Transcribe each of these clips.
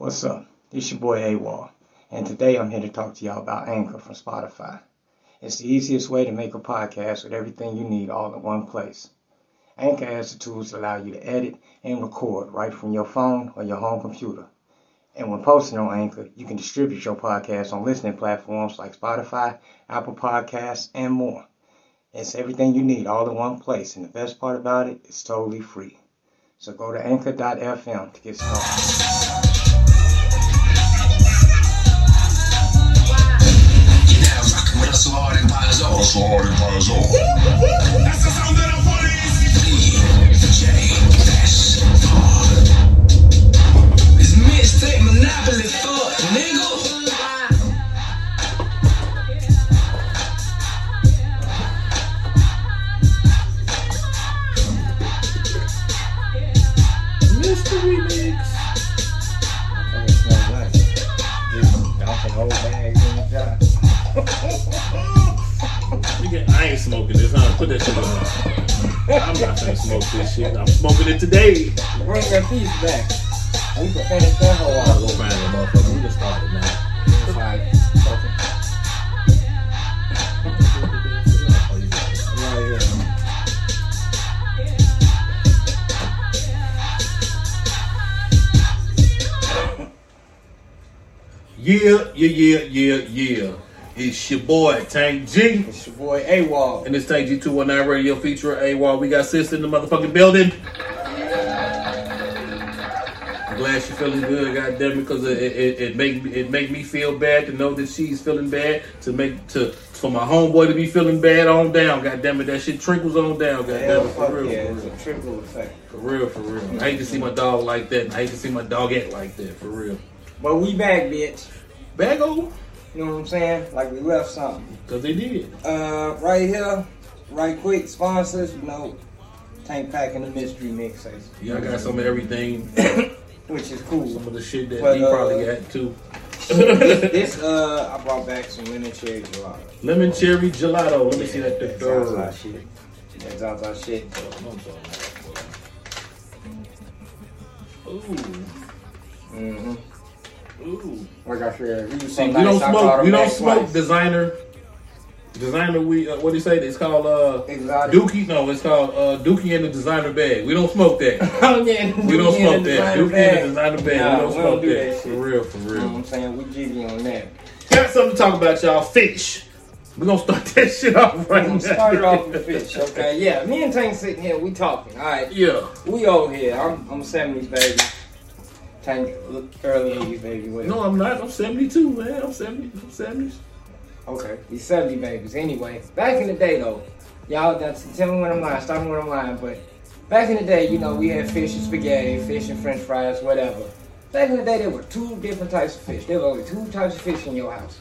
What's up? This is your boy AWOL, and today I'm here to talk to y'all about Anchor from Spotify. It's the easiest way to make a podcast with everything you need all in one place. Anchor has the tools that allow you to edit and record right from your phone or your home computer. And when posting on Anchor, you can distribute your podcast on listening platforms like Spotify, Apple Podcasts, and more. It's everything you need all in one place, and the best part about it, it's totally free. So go to anchor.fm to get started. Hard and. So hard and on. That's the sound of Put that shit on. I'm not gonna smoke this shit. I'm smoking it today. Bring your piece back. We can finish that whole I'll out. go find that motherfucker. We just started, man. Right. Right here. Yeah, yeah, yeah, yeah, yeah. It's your boy Tank G. It's your boy AWOL. And it's Tank G219 Radio feature AWOL. We got sis in the motherfucking building. I'm glad she's feeling good, goddamn it, because it, it, it make it make me feel bad to know that she's feeling bad. To make to for my homeboy to be feeling bad on down, goddamn it, that shit trickles on down, goddamn it, for real, yeah, for real, a triple effect. for real, for real. I hate to see my dog like that. I hate to see my dog act like that, for real. But we back, bitch. Bago, You know what I'm saying? Like we left something. because they did. Uh, right here, right quick, sponsors, you know, Tank Packing the Mystery Mixes, Yeah, I got some of everything. which is cool. Some of the shit that But, he uh, probably got too. this, this, uh, I brought back some lemon cherry gelato. Lemon cherry gelato. Let me see that. That third. Zaza shit. That Zaza shit. Ooh, Mm-hmm. Ooh. Like I said, he was See, we don't smoke. We don't smoke twice. designer. Designer. We uh, what do you say? It's called uh Exotic. Dookie. No, it's called uh Dookie in the designer bag. We don't smoke that. Oh, yeah, We don't smoke that. Dookie bag. in the designer bag. Nah, we don't we smoke don't do that. that For real, for You know real. what I'm saying? We jiggy on that. Got something to talk about, y'all. Fish. We're gonna start that shit off right now. started off with fish, okay? Yeah, me and Tank sitting here, we talking, all right? Yeah. We over here. I'm, I'm 70s, baby. Tank, look, early 80s, baby. No, I'm not. I'm 72, man. I'm 70. I'm 70. Okay, we 70 babies. Anyway, back in the day, though, y'all, that's, tell me when I'm lying, stop me when I'm lying, but back in the day, you know, we had fish and spaghetti, fish and french fries, whatever. Back in the day, there were two different types of fish. There were only two types of fish in your house.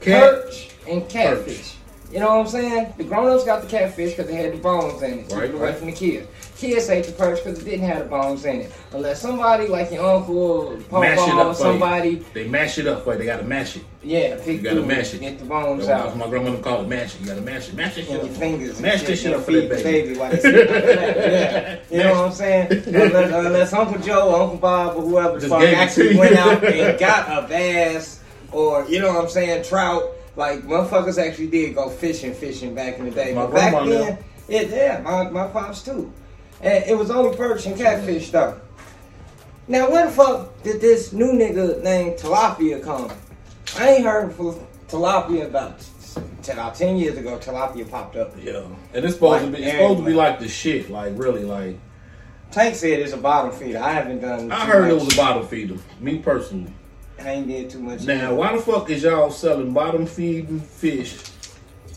Perch and catfish. You know what I'm saying? The grown-ups got the catfish because they had the bones in it. Right, away right. from the kids. Kids ate the perch because it didn't have the bones in it. Unless somebody like your uncle or Mash it papa up or for somebody, They mash it up for you. They gotta mash it. yeah, pick You gotta mash it. get the bones That's out. my grandmother called it mash it. You gotta mash it. Mash that shit your fingers. Mash this shit up for that the baby. they like. Yeah. You know what I'm saying? Unless, unless Uncle Joe or Uncle Bob or whoever the Just fuck it to actually went out and got a bass or, you know what I'm saying, trout. Like, motherfuckers actually did go fishing, fishing back in the day. But back then, it, yeah, my, my pops too. And it was only perch and catfish though. Now, where the fuck did this new nigga named Tilapia come? I ain't heard for tilapia about, about 10 years ago, tilapia popped up. Yeah. And it's supposed to be. It's Like supposed to be like the shit. Like really. Like Tank said it's a bottom feeder. I haven't done. I heard it was a bottom feeder. Me personally. I ain't did too much. Now, why the fuck is y'all selling bottom feeding fish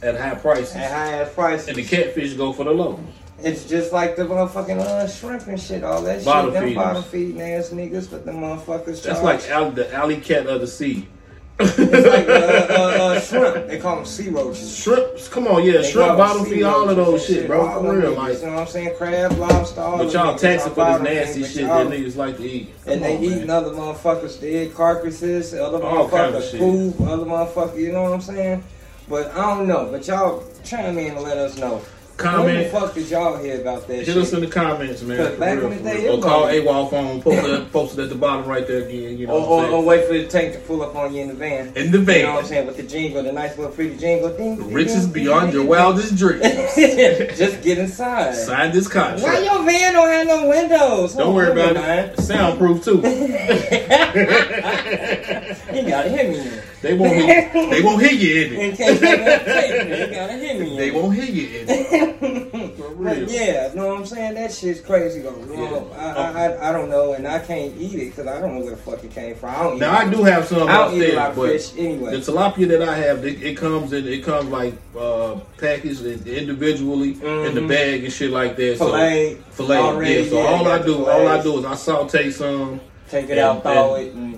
at high prices, At high ass prices. and the catfish go for the low? It's just like the motherfucking uh, shrimp and shit. All that Bottom shit. Them feeders. bottom feeding ass niggas, but the motherfuckers. That's charge- like alley, the alley cat of the sea. It's like uh, uh, uh, shrimp. They call them sea roaches. Shrimps, come on, yeah, They shrimp bottom feed all of those and shit, bro, for real. Like, you know what I'm saying? Crab, lobster, all but y'all taxing for this nasty shit that niggas like to eat. And Come they on, eating man. other motherfuckers dead carcasses, other All kind of motherfuckers shit. poop, other motherfuckers, you know what I'm saying? But I don't know. But y'all chime in and let us know. When the fuck did y'all hear about that Hit shit? us in the comments, man. Back real, in the day, Or call was- AWOL phone. Post it, post it at the bottom right there again. You know or, or, I'm or wait for the tank to pull up on you in the van. In the van, You know what I'm saying? With the jingle, the nice little pretty jingle. Ding, ding, Riches beyond your wildest dreams. Just get inside. Sign this contract. Why your van don't have no windows? Don't worry about it. Soundproof too. You gotta hit me. They won't hit, they won't hit you in In case they don't take me, you gotta hit me. They won't hit you in it. For But real. yeah, you know what I'm saying? That shit's crazy though. Yeah. I, I, I, I don't know, and I can't eat it because I don't know where the fuck it came from. I don't Now I do have some I don't eat a lot of fish anyway. the tilapia that I have, it, it comes in, it comes like uh, packaged in- individually in the Mhm. bag and shit like that. Filet, So fillet, already, yeah. So yeah, all I do, all I do is I saute some, take it and- out, thaw it, and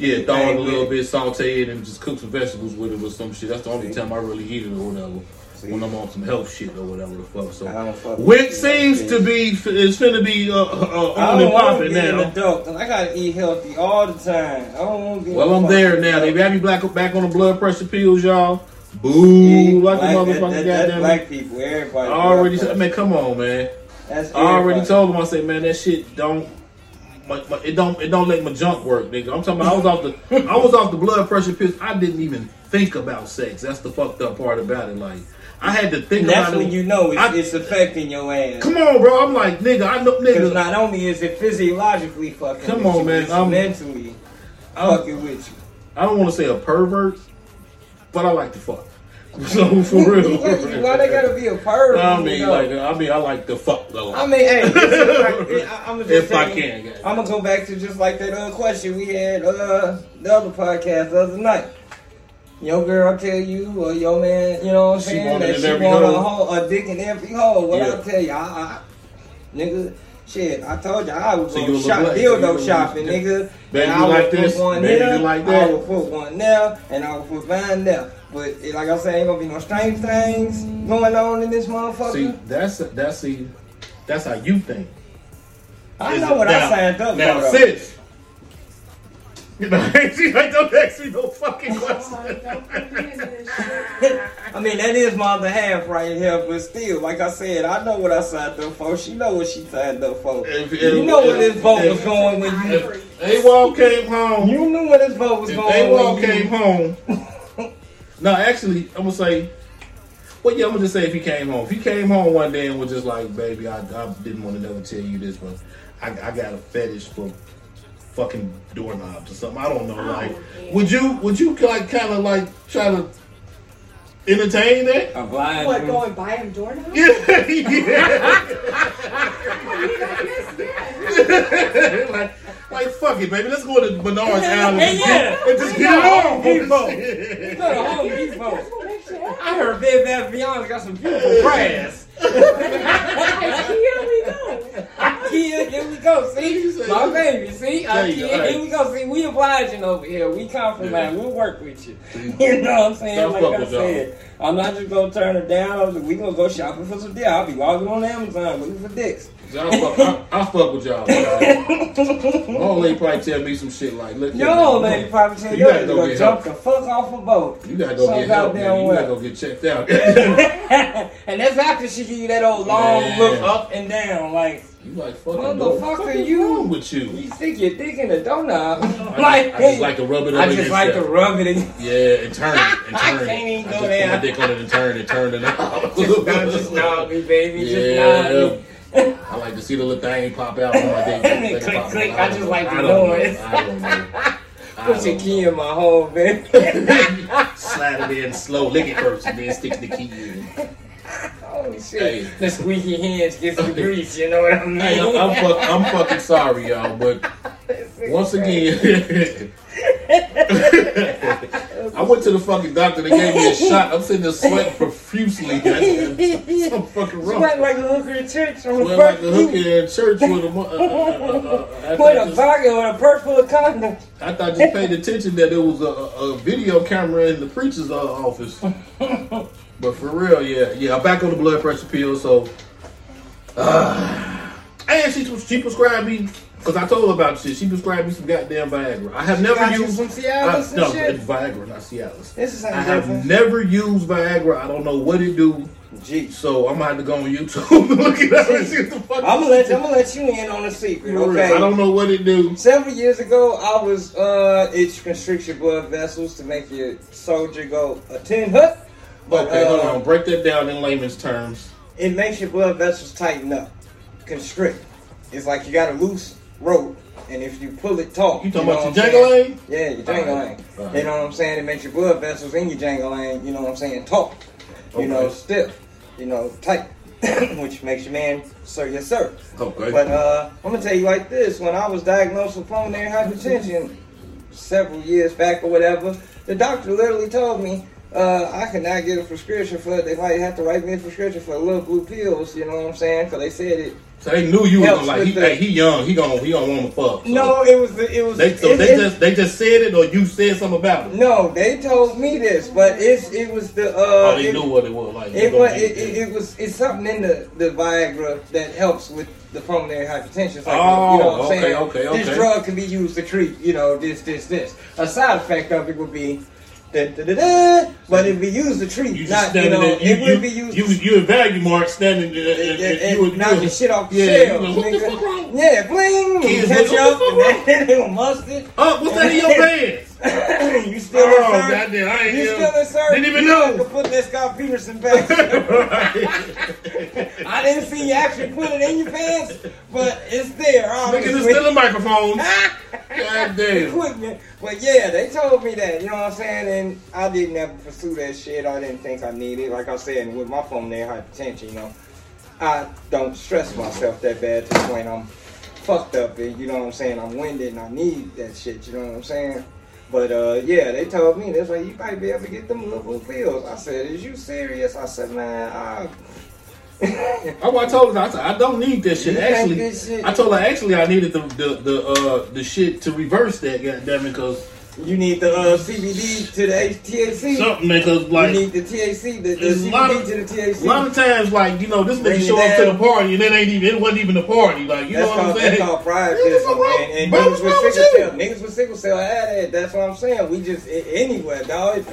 yeah, throw it a little bit, saute it, and just cook some vegetables with it or some shit. That's the only See? time I really eat it or whatever. See? When I'm on some health shit or whatever the fuck. I So. don't fuck with Which it. seems to be is finna be uh, uh, uh, I on and popping be an now. adult 'cause I gotta eat healthy all the time. I don't want to be. Well, I'm there now. They got me black back on the blood pressure pills, y'all. Boo, Yeah, like a black- that- that- Goddamn. black people, everybody. I already said, man, come on, man. That's I already told them. I said, man, that shit don't. My, my, it don't. It don't let my junk work, nigga. I'm talking. About, I was off the. I was off the blood pressure pills. I didn't even think about sex. That's the fucked up part about it. Like, I had to think that's about when it. you know it's, I- it's affecting your ass. Come on, bro. I'm like, nigga. I know, nigga. Because not only is it physiologically fucking Come on, you, man, it's I'm- mentally I'm- fucking with you. I don't want to say a pervert, but I like to fuck. So for real. Why they gotta be a pervert? I you mean, like, I mean, I like the fuck though. I mean, hey, like, I, I'm just if I can. I'm gonna go back to just like that other question we had uh the other podcast the other night. Your girl tell you or your man, you know what I'm saying, that she want a hole, a dick in every hole. What Yeah. I tell you, I, I nigga, shit, I told you I was So a shop little black, so dildo a shopping, little- nigga. Baby, And I would like put this? One Baby, there, like I would put one there, and I would put mine there. But it, like I said, ain't gonna be no strange things going on in this motherfucker. See, that's that's see, that's how you think. I know what now- I signed up now, for. though. sis. You know, she like don't ask me no fucking question. I mean, that is my other half right here, but still, like I said, I know what I signed up for. She know what she signed up for. If- if- you know where this vote if- was going when you. If AWOL came home, You knew where this vote was if going AWOL when came you. home, no, actually, I'm gonna say. Well, yeah, I'm gonna just say if he came home. If he came home one day and was just like, "Baby, I, I didn't want to never tell you this, but I, I got a fetish for fucking doorknobs or something. I don't know. Oh, like, would you would you like kind of like try to entertain that? Oblige What, me. go and buy him doorknobs? Yeah, yeah. like, like fuck it, baby. Let's go to Menards Alley and, Yeah. and just get it on. Home Depot. Go to Home Depot. That's what makes you happy. I heard Bed Bath Beyond got some beautiful brass. Here we go. Ikea, here we go. You See, my baby. See, There you Ikea, go. here we go. See, we obliging over here. We compromise. Yeah. We'll work with you. You know what I'm saying? Don't like I with y'all. said, I'm not just gonna turn it down. We gonna go shopping for some dick. I'll be logging on Amazon looking for dicks. I fuck, I, I fuck with y'all. man. My old lady probably tell me some shit like, "Look, Your here, old man. lady probably tell You you gotta to go go get jump help. the fuck off a boat. You gotta go So get help, goddamn man. You gotta go get checked out. and that's after she give you that old long Man. look up and down, like you like fucking Motherfucker, what the fuck is you- with you? you stick your dick in the donut. Like I just like to rub it. I just like to rub it in. Yeah, and turn it, and I can't it. even I go just there. put my dick on it and turn it, turn it out. Just, just nod me, baby. Just nod me. I like to see the little thing pop out on my dick. Click, Think about click. it. I just like I the know. noise. I don't know. Put your key in my hole, baby. know. Slide it in slow, lick it first, and then stick the key in. Holy shit. Hey. The squeaky hinge gets the grease, you know what I mean? Hey, I'm, I'm, fuck, I'm fucking sorry, y'all, but once again, I went to the fucking doctor. They gave me a shot. I'm sitting there sweating profusely. Something fucking wrong. Sweat like a hooker in church on the Sweating like a hooker in church with a. mo- Uh, uh, uh, I, With thought a pocket with a purse full of condoms. I thought just paid attention that there was a, a, video camera in the preacher's uh, office. But for real, yeah, yeah. I'm back on the blood pressure pill, so. Uh, and she she prescribed me because I told her about shit. She prescribed me some goddamn Viagra. I have never Got you used some I, Cialis and no, shit? it's Viagra, not Cialis. This is I something have different. never used Viagra. I don't know what it do. Jeez. So I'm gonna have to go on YouTube and look it up and see what the fuck. I'm gonna let I'm gonna let you in on a secret, okay? I don't know what it do. Several years ago, I was uh, it constricts your blood vessels to make your soldier go a tin hut. But Okay, hold uh, on. Break that down in layman's terms. it makes your blood vessels tighten up, constrict. It's like you got a loose rope, and if you pull it taut, You talking know about your what I'm jangle Yeah, your jangle Alright, lane. alright. You know what I'm saying? It makes your blood vessels in your jangle lane, you know what I'm saying, taut. You know, stiff. You know, tight. Which makes your man sir yes sir. Okay. But uh, I'm gonna tell you like this: when I was diagnosed with pulmonary hypertension several years back or whatever, the doctor literally told me uh, I could not get a prescription for it. They might have to write me a prescription for a little blue pills. You know what I'm saying? Because they said it. so they knew you was gonna like. He, the- hey, he young. He gonna he gonna want to fuck. So No, it was it was. They so it- they it- just they just said it or you said something about it. no, they told me this, but it's it was the uh. Oh, they it- knew what it was like. It was it, was it's something in the, the Viagra that helps with the pulmonary hypertension. It's like, Oh, you know what I'm okay, saying? okay, This drug can be used to treat, you know, this, this, this. A side effect of it would be da, da, da, but if we use the tree, You not, you know, there. You, it would be used you, you in value mark standing there and, and, and, and, you, would- knock the shit off the yeah, know, what the nigga. fuck wrong? Yeah, bling, Kids catch up, what the fuck then mustard. Oh, what's that in your pants? You still Oh, in service? goddamn, I ain't You still in service? didn't even You know. to put that Scott Peterson back. I didn't see you actually put it in your pants, but it's there. Niggas Obviously. is still a microphone. God damn. But yeah, they told me that, you know what I'm saying? And I didn't ever pursue that shit. I didn't think I needed it. Like I said, with my pulmonary hypertension, you know, I don't stress myself that bad to the point I'm fucked up and you know what I'm saying, I'm winded and I need that shit, you know what I'm saying? But uh yeah, they told me that's like you might be able to get them little pills. I said, Is you serious? I said, Man, I That's I told her. I said I don't need this shit. You Actually, shit- I told her actually I needed the the the uh the shit to reverse that. Goddamn it, because you need the uh, CBD to the THC. something because like you need the THC, the, the CBD lot of- to the THC. a lot of times like you know this nigga show up to the party and it ain't even it wasn't even a party. Like you that's know what I'm saying? That's called pride wrong? And, and Bro, niggas with sickle cell, niggas with sickle cell had. That's what I'm saying. We just anywhere, dog. It.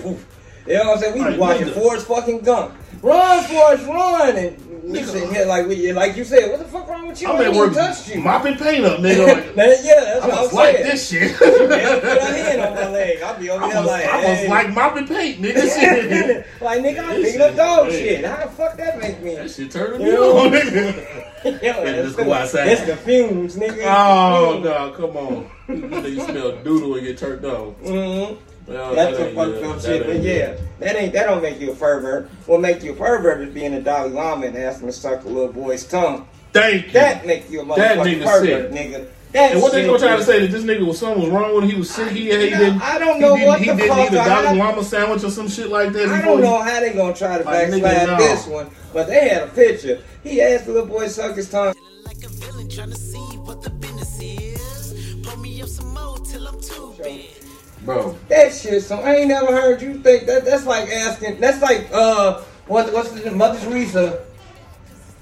You know what I'm saying? We Right, watching. Forrest fucking Gump. Run, Forrest, run! And we sitting here like we, like you said, what the fuck wrong with you? I'm at work touched you. mopping paint up, nigga. Like, Man, yeah, that's I what was I'm like saying. this shit. Man, put a hand on my leg. I'll be over I there was, like, I was hey. like mopping paint, nigga. Shit. like nigga, I'm picking up dog hey. shit. How the fuck that make me? that shit turning me on, nigga. Yo, it's go the- outside. It's the fumes, nigga. Oh no, come on. You smell doodle and get turned on. hmm Well, That's that a ain't fucked up shit. But yeah, that ain't that don't make you a pervert. What make you a pervert is being a Dalai Lama and asking to suck a little boy's tongue. Thank you. That make you a That motherfucking nigga pervert, sick. nigga. That and what they shit gonna try to say that this nigga was something was wrong with him? He was sick. He, he didn't. I don't know didn't, what he the didn't fuck eat a I- Dalai Lama sandwich or some shit like that. I don't he- know how they gonna try to Like, nigga, backslide no. this one, but they had a picture. He asked the little boy to suck his tongue. like a villain trying to see what the business is. Pour me up some more till I'm too big. Bro, That shit, so I ain't never heard you think that. That's like asking. That's like uh, what what's the Mother Teresa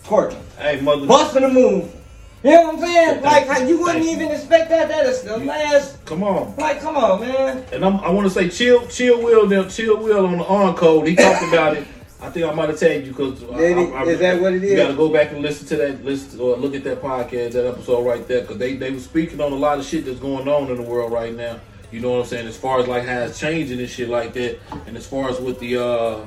twerking, hey mother. busting a move. You know what I'm saying? Thank Like you. how you wouldn't Thank you. even expect that. That is the last. Come on. Like, come on, man. And I'm, I want to say, chill, chill, will, them, chill, will on the on code. He talked about it. I think I might have tagged you because Is that what it is? You got to go back and listen to that, listen or look at that podcast, that episode right there, because they they were speaking on a lot of shit that's going on in the world right now. You know what I'm saying? As far as like how it's changing and shit like that, and as far as with the uh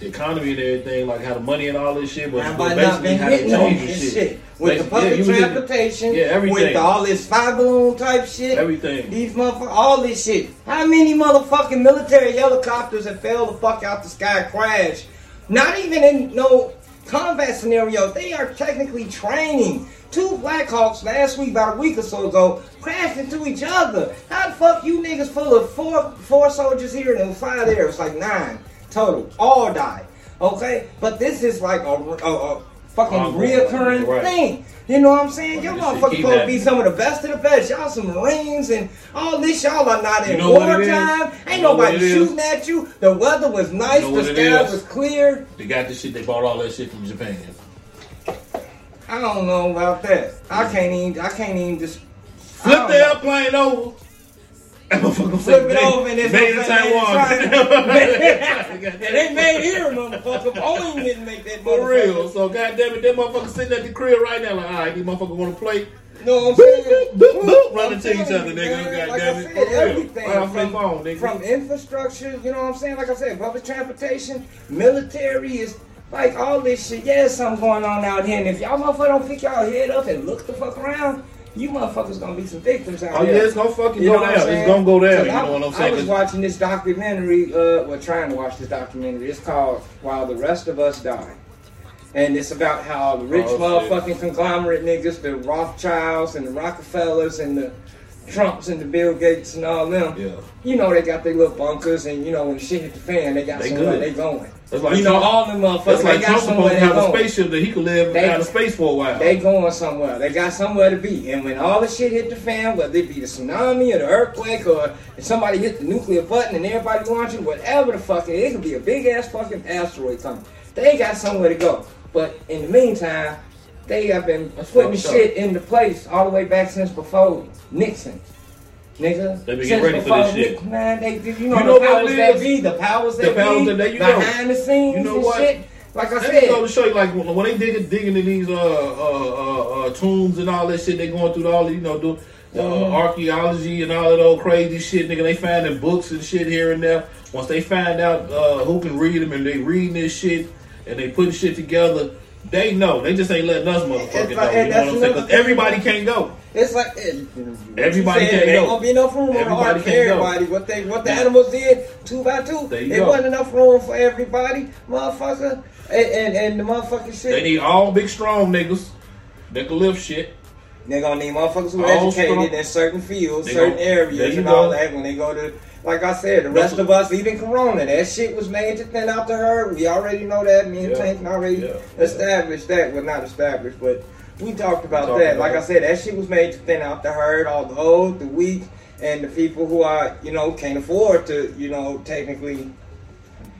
the economy and everything, like how the money and all this shit, but, but basically how they hitting on changing this shit. shit? With the yeah, public in- transportation, yeah, everything. with all this spy balloon type shit, Everything. These motherfuckers, all this shit. How many motherfucking military helicopters have fell the fuck out the sky, crash? Not even in no combat scenario. They are technically training. Two Black Hawks last week, about a week or so ago, crashed into each other. How the fuck you niggas full of four four soldiers here and five there? It's like nine total. All died. Okay, but this is like a, a, a fucking Ongoing, reoccurring right. thing. You know what I'm saying? Y'all motherfuckers supposed to be some of the best of the best. Y'all some Marines and all this. Y'all are not in You know what it is? wartime. Ain't nobody it is? shooting at you. The weather was nice. You know the sky was clear. They got this shit. They bought all that shit from Japan. I don't know about that. I can't even. I can't even just. Flip the airplane over. That motherfucker Flip it over and it's made in Taiwan. and they made here, motherfucker. Boeing didn't make that For real. So goddamn it, that motherfucker sitting at the crib right now, like, all right, these motherfuckers want to play. What I'm saying? Boop, boop, boop, run I'm each other, nigga. Like it. I said, everything from, phone, nigga. from infrastructure, you know what I'm saying? Like I said, public transportation, military is like all this shit. Yeah, there's something going on out here. And if y'all motherfuckers don't pick y'all head up and look the fuck around, you motherfuckers gonna be some victims out Oh, here. Oh yeah, it's gonna fucking You go know what I'm down. It's gonna go down. You I, know what I'm saying? I saying? was 'Cause- watching this documentary, uh, well, trying to watch this documentary. It's called While the Rest of Us Die. And it's about how the rich Oh, shit. motherfucking conglomerate niggas, the Rothschilds and the Rockefellers and the Trumps and the Bill Gates and all them, Yeah. you know, they got their little bunkers and, you know, when the shit hit the fan, they got They somewhere good. they going. That's like you know, all them motherfuckers, That's like Trump supposed to have a spaceship that he could live They- out of space for a while. They going somewhere. They got somewhere to be. And when all the shit hit the fan, whether it be the tsunami or the earthquake or if somebody hit the nuclear button and everybody launching, whatever the fuck it is, it could be a big ass fucking asteroid coming. They got somewhere to go. But in the meantime, they have been That's putting up. shit into place all the way back since before Nixon. Nigga, They been Since getting ready for before this shit. Man, they, you know, You know the what powers it that is? be, the powers The that powers be, that- there you go. behind the scenes You know and what? shit. Like I Let me said, go to show you, like when, when they dig, digging in these uh, uh, uh, uh, tombs and all that shit, they going through all the, you know, do, uh, Mhm. archaeology and all that old crazy shit, nigga. They finding books and shit here and there. Once they find out uh, who can read them and they reading this shit and they putting shit together, they know. They just ain't letting us motherfuckers It's know. like- You know what I'm saying? Because everybody can't go. It's like eh, Everybody said, Ain't gonna be enough room Everybody for go. everybody. What they what the Yeah. animals did two by two. There go. wasn't enough room for everybody, motherfucker. And and, and the motherfucking shit. They need all big strong niggas that can lift shit. They're gonna need motherfuckers who are educated strong. in certain fields, They certain gonna- areas, and all go. that. When they go to, like I said, the rest That's of us, even Corona, that shit was made to thin out the herd. We already know that. Me and Yeah. Tank already Yeah. established that. Well, not established, but we talked about talked that. about like it. I said, that shit was made to thin out the herd, all the old, the weak, and the people who are, you know, can't afford to, you know, technically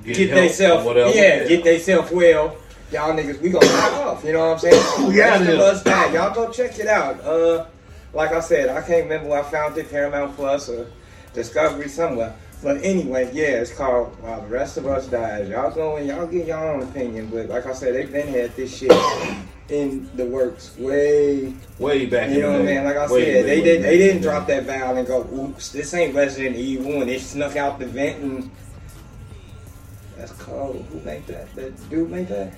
get help themselves, yeah, get themselves well. Y'all niggas, we gonna knock off. You know what I'm saying? We Rest of us die. Y'all go check it out. Uh, like I said, I can't remember where I found it, Paramount Plus or Discovery somewhere. But anyway, yeah, it's called While the Rest of Us Dies. Y'all go and y'all get your own opinion. But like I said, they've been had this shit in the works way Way back in you know what I mean? Like I Way, said, way, they way did. back They in didn't the drop that valve and go, "Oops, this ain't Resident Evil," and they snuck out the vent and that's cold. Who made that? That dude made that?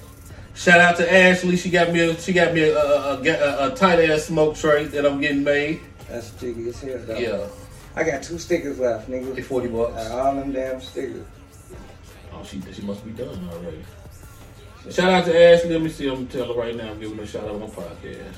Shout out to Ashley. She got me. A, she got me a, a, a, a, a tight ass smoke tray that I'm getting made. That's jiggy as hell. Though. Yeah, I got two stickers left, nigga. it's forty bucks. All them damn stickers. Oh, she she must be done already. Shout out to Ashley. Let me see. I'm gonna tell her right now. I'm giving her a shout out on my podcast.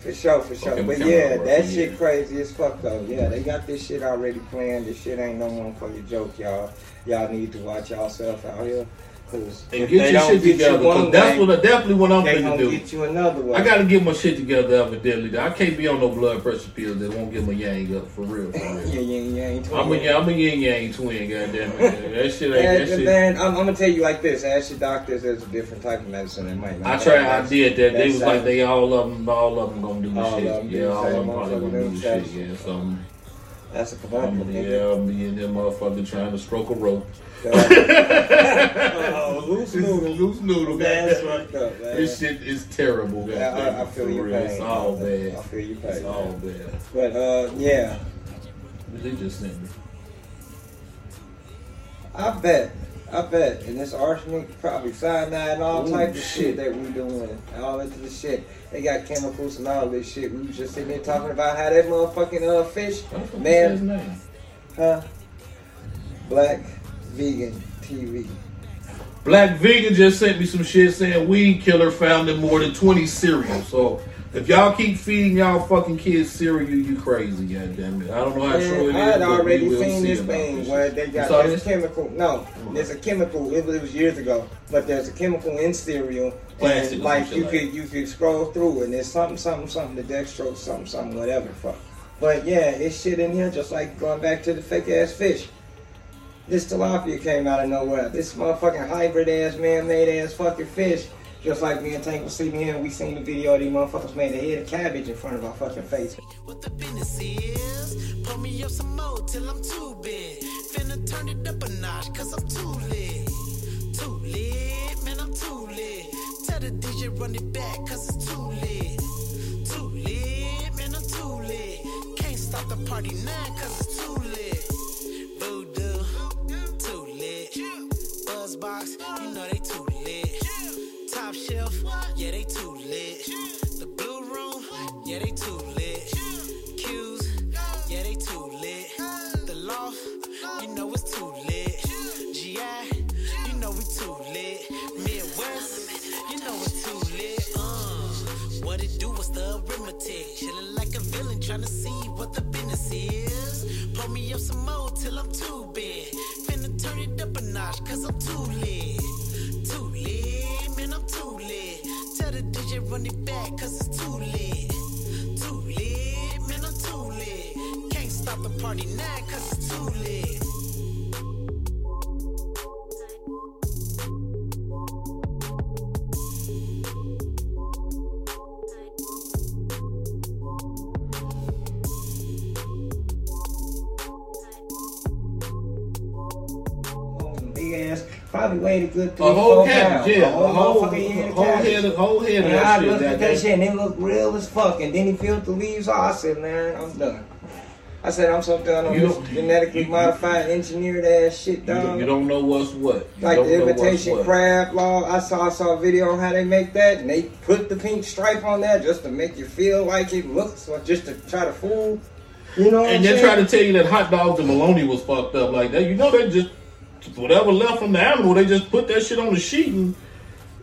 For sure, for sure. Okay, but yeah, that yeah. shit crazy as fuck though. Yeah, they got this shit already planned. This shit ain't no motherfucking joke, y'all. Y'all need to watch yourself out here. And get your shit get together. you one that's what definitely what I'm going gonna do. get you another way. I got to get my shit together evidently. I can't be on no blood pressure pills that won't get my yang up for real. For real. Yeah, yeah, yeah. Ain't I'm a I'm a yin yang twin. Goddamn it. That shit ain't that shit. man, I'm, I'm gonna tell you like this: ask your doctors. There's a different type of medicine that might not. I tried. I did that. They was like they all of them. All of them gonna do the shit. of 'em do yeah, all of them probably gonna do do the shit. Yeah, so That's a I'm, yeah, me and them motherfucker trying to stroke a rope. Oh, loose noodle. Loose noodle. That's fucked up, man. This shit is terrible. Yeah, I, I feel your real. pain. It's all bad. I feel your pain. It's all bad. But uh, yeah, They just sent me. I bet, I bet, and this arsenic, probably cyanide, and all Ooh, type of shit. shit that we doing, all into the shit. They got chemicals and all this shit. We was just sitting there talking about how that motherfucking uh fish, What the fuck Man. is his name? huh? Black vegan TV. Black Vegan just sent me some shit saying weed killer found in more than 20 cereals. So if y'all keep feeding y'all fucking kids cereal, you crazy, goddamn it. I don't know how true it is. Man, I had already seen see this thing this where they got this chemical. No, there's a chemical. It was years ago, but there's a chemical in cereal. Plastic and like you shit could you could scroll through and there's something something something the dextrose something something whatever fuck. But yeah, it's shit in here just like going back to the fake ass fish. This tilapia came out of nowhere. This motherfucking hybrid ass man made ass fucking fish Just like me and Tank was sitting here and we seen the video, these motherfuckers made a head of cabbage in front of our fucking face. what the business is. Pour me up some more till I'm too big. Finna turn it up a notch, cause I'm too lit. Too lit, man, I'm too lit. Tell the DJ run it back, cause it's too lit. Too lit, man, I'm too lit. Can't stop the party now, cause business is. Pour me up some more till I'm too big. Finna turn it up a notch, cause I'm too lit. Too lit, man, I'm too lit. Tell the DJ run it back, cause it's too lit. Too lit, man, I'm too lit. Can't stop the party now, cause it's too lit. Probably weighed a good three, A whole four cabbage, pounds. yeah. A whole, A whole, motherfucking head of whole cabbage. head, whole head of And I shit. looked at that shit and it looked real as fuck. And then he peeled the leaves off. I said, man, I'm done. I said, I'm so done on You this genetically you- modified, engineered ass shit, you, dog. don't, you don't know what's what. You like the imitation crab law. I saw I saw a video on how they make that, and they put the pink stripe on that just to make you feel like it looks, or just to try to fool. You know And they're saying? trying to tell you that hot dogs and bologna was fucked up like that. You know they just whatever left from the animal, they just put that shit on the sheet and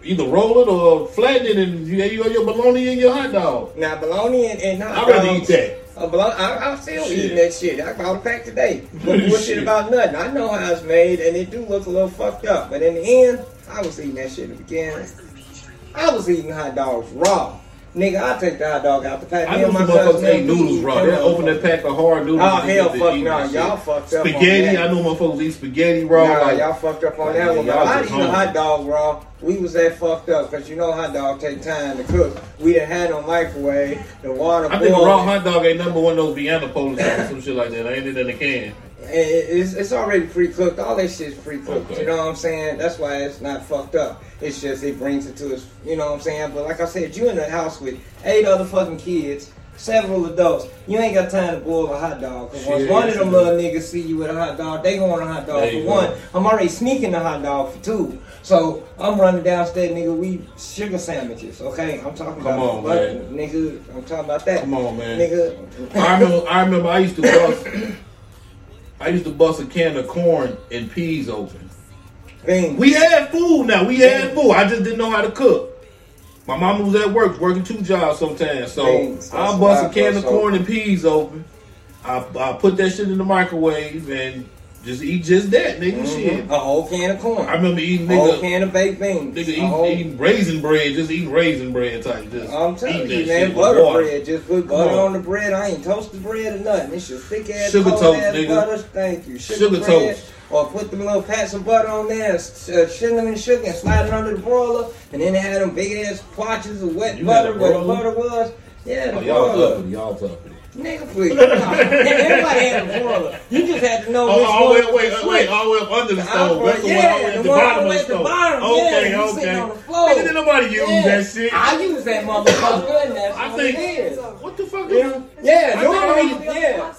either roll it or flatten it, and you you got your bologna and your hot dog. Now bologna and, and hot I'd rather dogs- eat that. Uh, bologna, I, I'm still Shit. eating that shit. I bought a pack today. But bullshit about nothing. I know how it's made, and it do look a little fucked up. But in the end, I was eating that shit beginning. I was eating hot dogs raw. Nigga, I take the hot dog out the pack. I know some motherfuckers ate noodles raw. them They open that pack of hard noodles. Oh, hell fuck no. Y'all fucked up on Spaghetti. I know motherfuckers eat spaghetti raw. Nah, y'all fucked up on that one. I eat a hot dog raw. We was that fucked up because you know hot dog take time to cook. We didn't have no microwave. The water I think a raw hot dog ain't number one of those Vienna Polish or some shit like that. I ain't it in the can? It- It's, it's already pre-cooked. All that shit's pre-cooked. Okay. You know what I'm saying? That's why it's not fucked up. It's just it brings it to us. You know what I'm saying? But like I said, you in the house with eight other fucking kids, several adults. You ain't got time to boil a hot dog. Cause once one of them little niggas see you with a hot dog, they want a hot dog for one. go. I'm already sneaking the hot dog for two. So I'm running downstairs, nigga. We sugar sandwiches, okay? I'm talking Come about on, butter, man. nigga. I'm talking about that. Come on, man. nigga. I remember. I remember. I used to bust. I used to bust a can of corn and peas open. Beans. We had food now. We had food. I just didn't know how to cook. My mama was at work, working two jobs sometimes. So I bust a can of corn and peas open. I, I put that shit in the microwave and just eat just that, nigga. Shit. a whole can of corn. I remember eating nigga, a whole can of baked beans. nigga eating, whole- eating raisin bread, just eating raisin bread type. Just I'm telling you, man, butter bread. Just put butter on. on the bread. I ain't toasted bread or nothing. It's just thick ass, Sugar toast, ass nigga. butter. Thank you. Sugar, Sugar bread. toast. Or put them little pats of butter on there, uh, cinnamon sugar, and slide it under the broiler. And then they had them big ass plotches of wet You butter where the butter was. Yeah, the Oh, y'all broiler. y'all uppity. Nigga, please. Everybody had a broiler. You just had to know Oh, which oh, one wait, was wait, the wait, all the way up under the The stove. That's the yeah, one all the way the the bottom the of way the the stove. bottom. Okay, Yeah, you okay. on the floor. Nigga, didn't nobody use Yeah. that shit. I use that motherfucker, and that's I what think- it is. What the fuck? Yeah, yeah, I normally, yeah,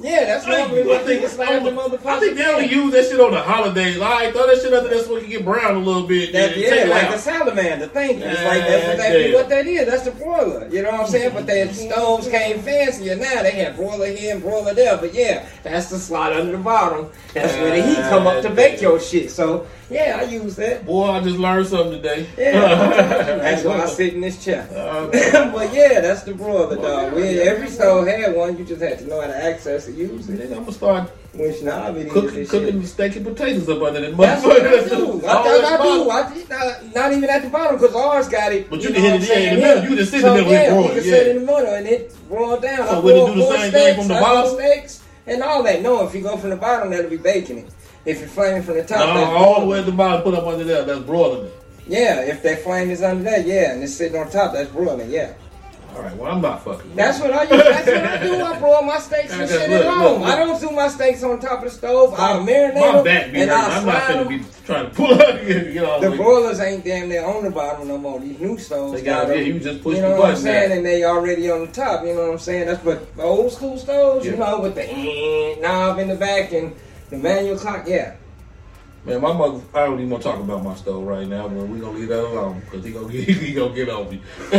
yeah. That's normally what I think, niggas slam the motherfucker. I think they only use that shit on the holidays. All right, throw that shit under there so it can get brown a little bit. That, yeah, like a salamander. Thank you. It's like that's ah, exactly what that is. That's the broiler. You know what I'm saying? But their stoves came fancier now. They had broiler here and broiler there. But yeah, that's the slot under the bottom. That's where the heat come up to bake your shit. So yeah, I use that. Boy, I just learned something today. Yeah, that's why I sit in this chair. but yeah, that's the broiler, dog. We, every stove had one. You just had to know how to access it, use it. I'm gonna start Which now I'm eating cooking, this cooking shit. steak and potatoes up under that That's what I motherfucker. do. I, thought I do. I did not, not even at the bottom because ours got it. But you know can hit it in the middle. You can sit in so, the middle yeah, and you can it, sit in the middle and it roll down. So I would it do the same thing from the bottom? Steaks and all that. No, if you go from the bottom, that'll be baking it. If you're flaming from the top, No, all the way at the bottom, put up under there. That's broiling it. Yeah, if that flame is under there, yeah, and it's sitting on top, that's broiling, it, yeah. All right, well I'm not fucking. That's what I use. That's what I do. I broil my steaks and shit at home. I don't do my steaks on top of the stove. My- marinate My them, back be and. I'm not gonna be trying to pull up. You know, The like, broilers ain't damn near on the bottom no more. These new stoves They got- got yeah, you just push you the know what I'm saying, there. and they already on the top. You know what I'm saying? That's but the old school stoves, you know, with the eh, knob in the back and the manual clock. Yeah, Man, my mother, I don't even want to talk about my stove right now, but we gonna leave that alone because he gonna get he gonna get on me.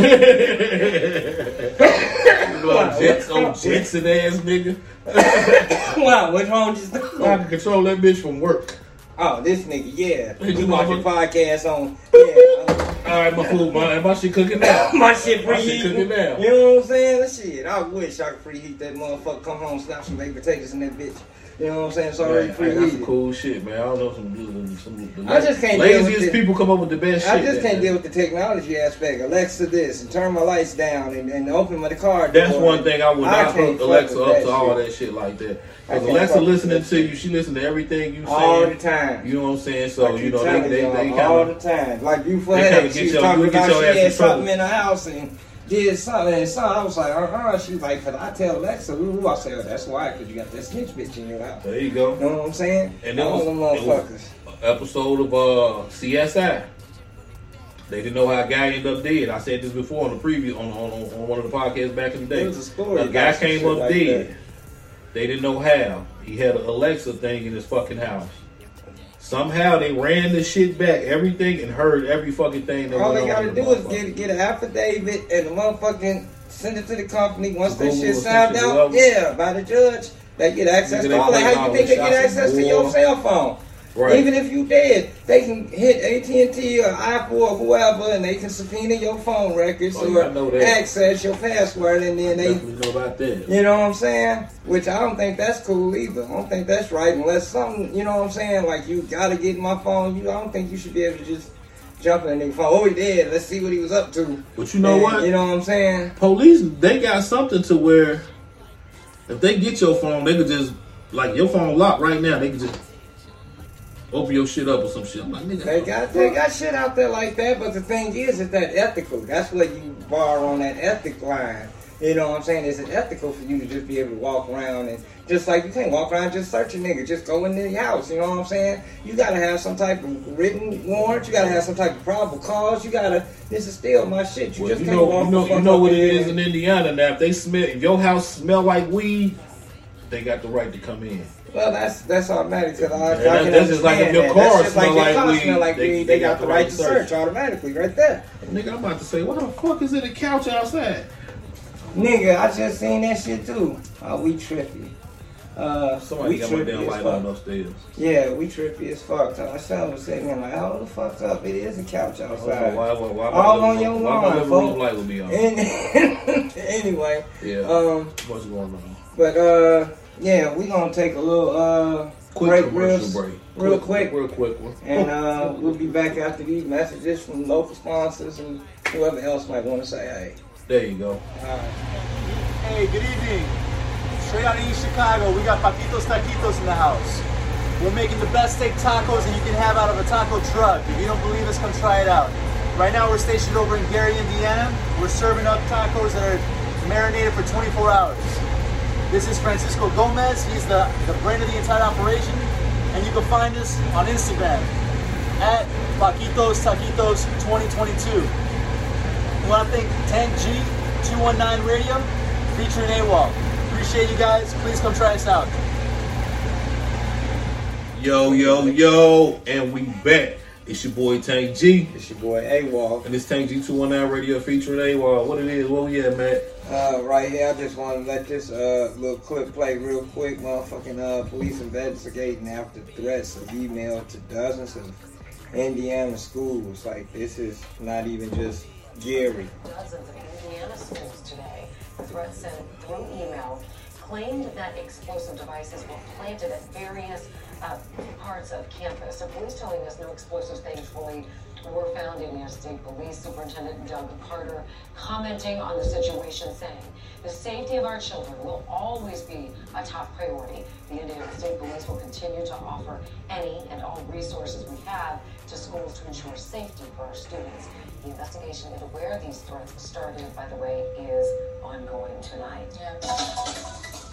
Little Jets, old Jetson ass nigga. wow, what's wrong with this I can control that bitch from work. Oh, this nigga, yeah. Hey, You watch your podcast on. Yeah, All right, my food, my my shit cooking now. my shit shit preheating. cooking now. You know what I'm saying? That shit. I wish I could preheat that motherfucker. Come home, snap some baked potatoes in that bitch. You know what I'm saying? It's already Man, I got some preheated. cool shit, man. I don't know some, some, some the I just can't deal with laziest people come up with the best I shit. just can't deal with the technology aspect. Alexa this and turn my lights down and, and open my car. That's door. one thing I would I not hook Alexa up to all that shit like that. Because Alexa listening to you, she listen to everything you say all the time. You know what I'm saying? So keep you know they telling they, y'all they all kind the of time. Like Beautiful they Head, kinda she get was your- talking you about she had something in her house and did something and something. I was like, uh uh She was like, cause I tell Alexa, ooh, I said, oh, that's why, cause you got that snitch bitch in your house. there you go. You know what I'm saying? And it all was- it motherfuckers. Episode of uh CSI. They didn't know how a guy ended up dead. I said this before on the preview on on, on one of the podcasts back in the day. There was a story A guy came up like dead. that. They didn't know how. He had an Alexa thing in his fucking house. Somehow they ran the shit back, everything, and heard every fucking thing. That All they gotta the do is get get an affidavit and the motherfucking send it to the company. Once that shit signed out, yeah, by the judge, they get access to all that. How you think they get access to your cell phone? Right. Even if you dead, they can hit AT and T or Apple or whoever, and they can subpoena your phone records Oh, or access your password, and then they know about that. you know what I'm saying? Which I don't think that's cool either. I don't think that's right unless something, you know what I'm saying? Like you gotta get my phone. You, I don't think you should be able to just jump in a nigga phone. Oh, he did. Let's see what he was up to. But you know And, what? You know what I'm saying? Police, they got something to where if they get your phone, they could just like your phone locked right now. They could just open your shit up or some shit. I'm like, nigga, They got they got shit out there like that, but the thing is, is that ethical. That's where you bar on that ethic line. You know what I'm saying? Is it ethical for you to just be able to walk around and just like you can't walk around just search a nigga, just go into the house. You know what I'm saying? You gotta have some type of written warrant. You gotta have some type of probable cause. You gotta. This is still my shit. You Well, just you can't know, walk you know, you know what in it is in Indiana now. If they smell, if your house smell like weed, they got the right to come in. Well, that's that's automatic because I, I Yeah, can that's just like if your car just like like weed, smell like they- weed. they They got the right to search automatically, right there. Nigga, I'm about to say, what the fuck is it a couch outside? Nigga, I just seen that shit too. Oh, we trippy. Uh, Somebody we got my trippy damn light fuck. on upstairs. Yeah, we trippy as fuck. So my son was sitting there like, hold the fuck up. It is a couch I outside. why, why, why, All my on your why lawn, folks. light would be on. Anyway, yeah, um, what's going on? but uh, yeah, we're gonna take a little uh Quick break, commercial real, break. real quick. real quick one. and uh, we'll be back after these messages from local sponsors and whoever else might want to say, hey. There you go. Hey, good evening. Straight out of East Chicago, we got Paquitos Taquitos in the house. We're making the best steak tacos that you can have out of a taco truck. If you don't believe us, come try it out. Right now, we're stationed over in Gary, Indiana. We're serving up tacos that are marinated for 24 hours. This is Francisco Gomez. He's the, the brain of the entire operation. And you can find us on Instagram at Paquitos Taquitos 2022. We want to thank Tank G 219 Radio featuring AWOL. Appreciate you guys. Please come try us out. Yo, yo, yo, and we back. It's your boy Tank G, It's your boy AWOL. and it's Tank G 219 Radio featuring AWOL. What it is, what we at, Matt? Uh, right here, I just want to let this uh, little clip play real quick. Motherfucking uh, police investigating after threats of email to dozens of Indiana schools. Like, this is not even just Gary. Dozens of Indiana schools today. Threats sent through email claimed that explosive devices were planted at various uh, parts of campus. So police telling us no explosives thankfully were found in New State Police Superintendent Doug Carter commenting on the situation, saying, the safety of our children will always be a top priority. The Indiana State Police will continue to offer any and all resources we have to schools to ensure safety for our students. The investigation into where these threats started, by the way, is ongoing tonight. Just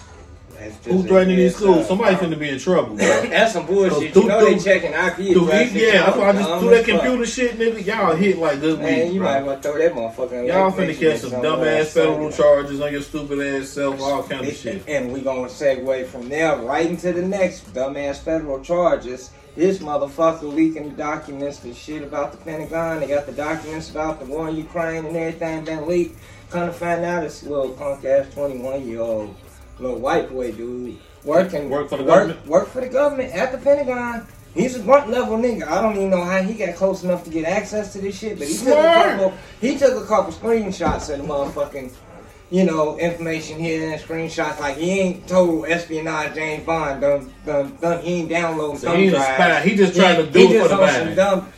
Who threatening these schools? up. Somebody finna be in trouble, bro. That's some bullshit. Do- You know they do- checking IP Do addresses. yeah, that's why I just do that computer shit, nigga. Y'all hit like good Man, weed, you bro. might well throw that motherfucker in Y'all finna catch some dumbass federal charges on your stupid ass self, all kind of shit. And we gonna segue from there right into the next dumbass federal charges. This motherfucker leaking the documents, the shit about the Pentagon. They got the documents about the war in Ukraine and everything been leaked. Kind of find out this little punk ass 21 year old little white boy dude working Work for the work, government? work for the government at the Pentagon. He's a grunt level nigga. I don't even know how he got close enough to get access to this shit, but he took a couple. He took a couple screenshots of the motherfucking you know, information here and screenshots. Like he ain't total espionage James Bond. Done, done, done, he ain't downloading So he drives. He just trying to do it for the on bag. some dumb.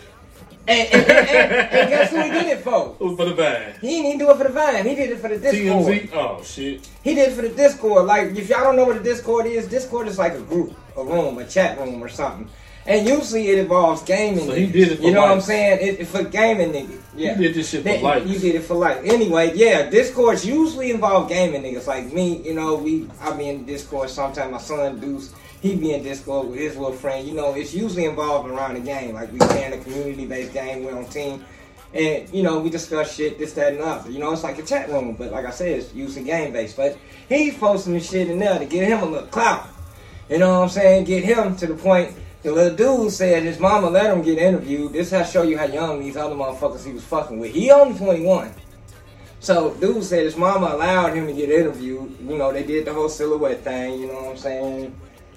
And, and, and, and, guess who he did it for? Who's for the bag? He didn't even do it for the Vine. He did it for the Discord. TMZ? Oh, shit. He did it for the Discord. Like, if y'all don't know what a Discord is, Discord is like a group, a room, a chat room or something. And usually it involves gaming. So he did it for You know what I'm saying? It, it for gaming niggas. Yeah. He did this shit for life. You did it for life. Anyway, yeah, Discords usually involve gaming niggas. Like me, you know, we I be in Discord sometimes. My son Deuce, he be in Discord with his little friend. You know, it's usually involved around the game. Like we playing a community based game, we're on team. And, you know, we discuss shit, this, that, and the other. You know, it's like a chat room, but like I said, it's usually game based. But he's posting the shit in there to get him a little clout. You know what I'm saying? Get him to the point. The little dude said his mama let him get interviewed. This how show you how young these other motherfuckers he was fucking with. He only 21. So dude said his mama allowed him to get interviewed. You know, they did the whole silhouette thing, you know what I'm saying?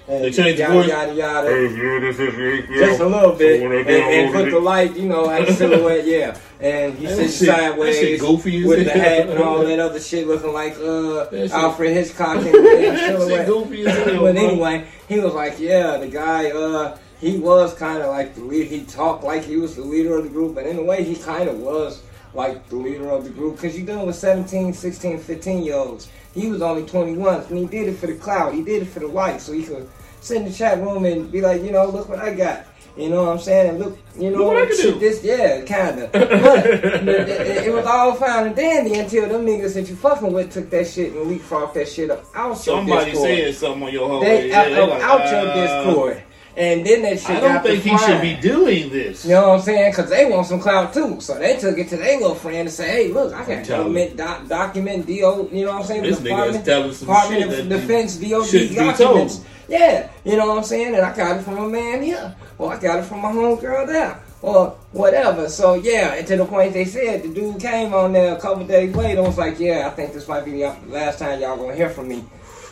And They changed the yada, voice? Yada yada Hey, yeah, this is me, yeah. just a little bit, So and, and put the light, you know, at the silhouette, yeah. And he sits shit- sideways shit goofy as with the hat and all that other shit, looking like uh, Alfred Hitchcock in the That shit silhouette. goofy as hell, but anyway, he was like, yeah, the guy, uh, he was kind of like the lead. He talked like he was the leader of the group, and in a way, he kind of was like the leader of the group because you're dealing with 17, 16, 15 year olds. He was only 21, and he did it for the cloud. He did it for the light, so he could sit in the chat room and be like, you know, look what I got. You know what I'm saying? And look, you know, Look what I can shit, do. this, yeah, kind of. But it, it- it was all fine and dandy until them niggas that you fucking with took that shit and leapfrogged that shit up out your Somebody Discord. said something on your whole They yeah, out, they like, out your uh, Discord. And then that shit I don't think he should be doing this. You know what I'm saying? Because they want some clout too. So they took it to their little friend and say, hey, look, I got government doc- document, DO, you know what I'm saying? This nigga is Department, telling some Department shit of that Defense, DOD documents. Yeah, you know what I'm saying? And I got it from a man here. Or I got it from my homegirl there. Or whatever. So yeah, and to the point they said the dude came on there a couple days later and was like, yeah, I think this might be the last time y'all gonna hear from me.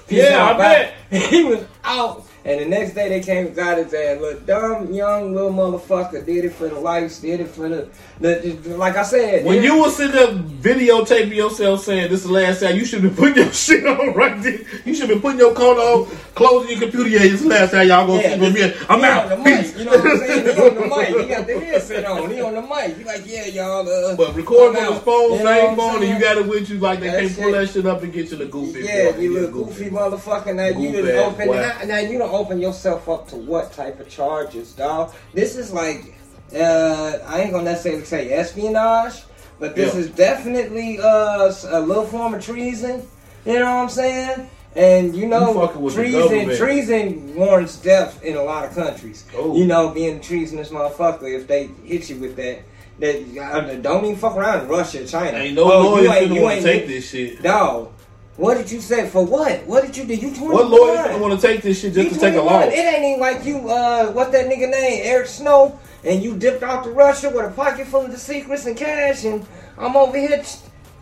Peace Yeah, out, I bet. He was out. And the next day they came and got his ass. Little dumb young little motherfucker did it for the likes, did it for the, the, the like I said. When you was sitting there videotaping yourself saying this is the last time, you should be putting your shit on right there. You should be putting your coat on, closing your computer. Yeah, this is the last time y'all gonna Yeah, see me. I'm out. on the mic, you know what I'm saying? He on the mic. He got the headset on. He on the mic. He like, yeah, y'all. Uh, But recording on his phone, same phone, and you got it with you like they That can't pull that shit up and get you the goofy. Yeah, you little goofy motherfucker. Now you Goofy open now, now you don't open yourself up to what type of charges, dog? This is like uh I ain't gonna necessarily say espionage, but this Yeah. is definitely uh a little form of treason. You know what I'm saying? And you know, You fucking with the treason treason warrants death in a lot of countries. Oh. You know, being a treasonous motherfucker if they hit you with that. That don't even fuck around in Russia, China. Ain't no Oh, lawyer you ain't- you ain't- take this shit. Dog, what did you say? For what? What did you do? You 21. What lawyer finna want to take this shit just to take a 21. loss? It ain't even like you, uh, what's that nigga name? Eric Snow. And you dipped out to Russia with a pocket full of the secrets and cash. And I'm over here.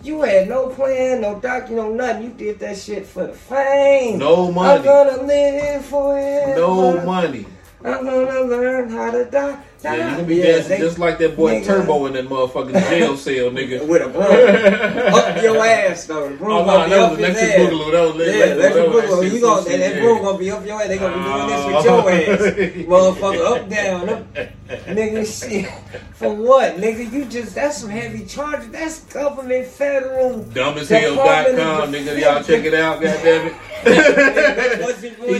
You had no plan, no doc, you know, nothing. You did that shit for the fame. No money. I'm gonna live for it. No money. I'm gonna learn how to die Yeah, you gonna be Yeah, dancing they- just like that boy nigga. Turbo in that motherfucking jail cell, nigga. with a broom up your ass though. The broom Oh, no, that was Electric. Boogaloo. That was Yeah, Electric electric Boogaloo. You gonna that, that broom gonna be up your ass. They gonna be doing this with your ass, motherfucker. Up down, up, nigga. Shit, for what, nigga? You just that's some heavy charges. That's government federal. Dumbasshell.com, nigga. Y'all check it out, goddammit.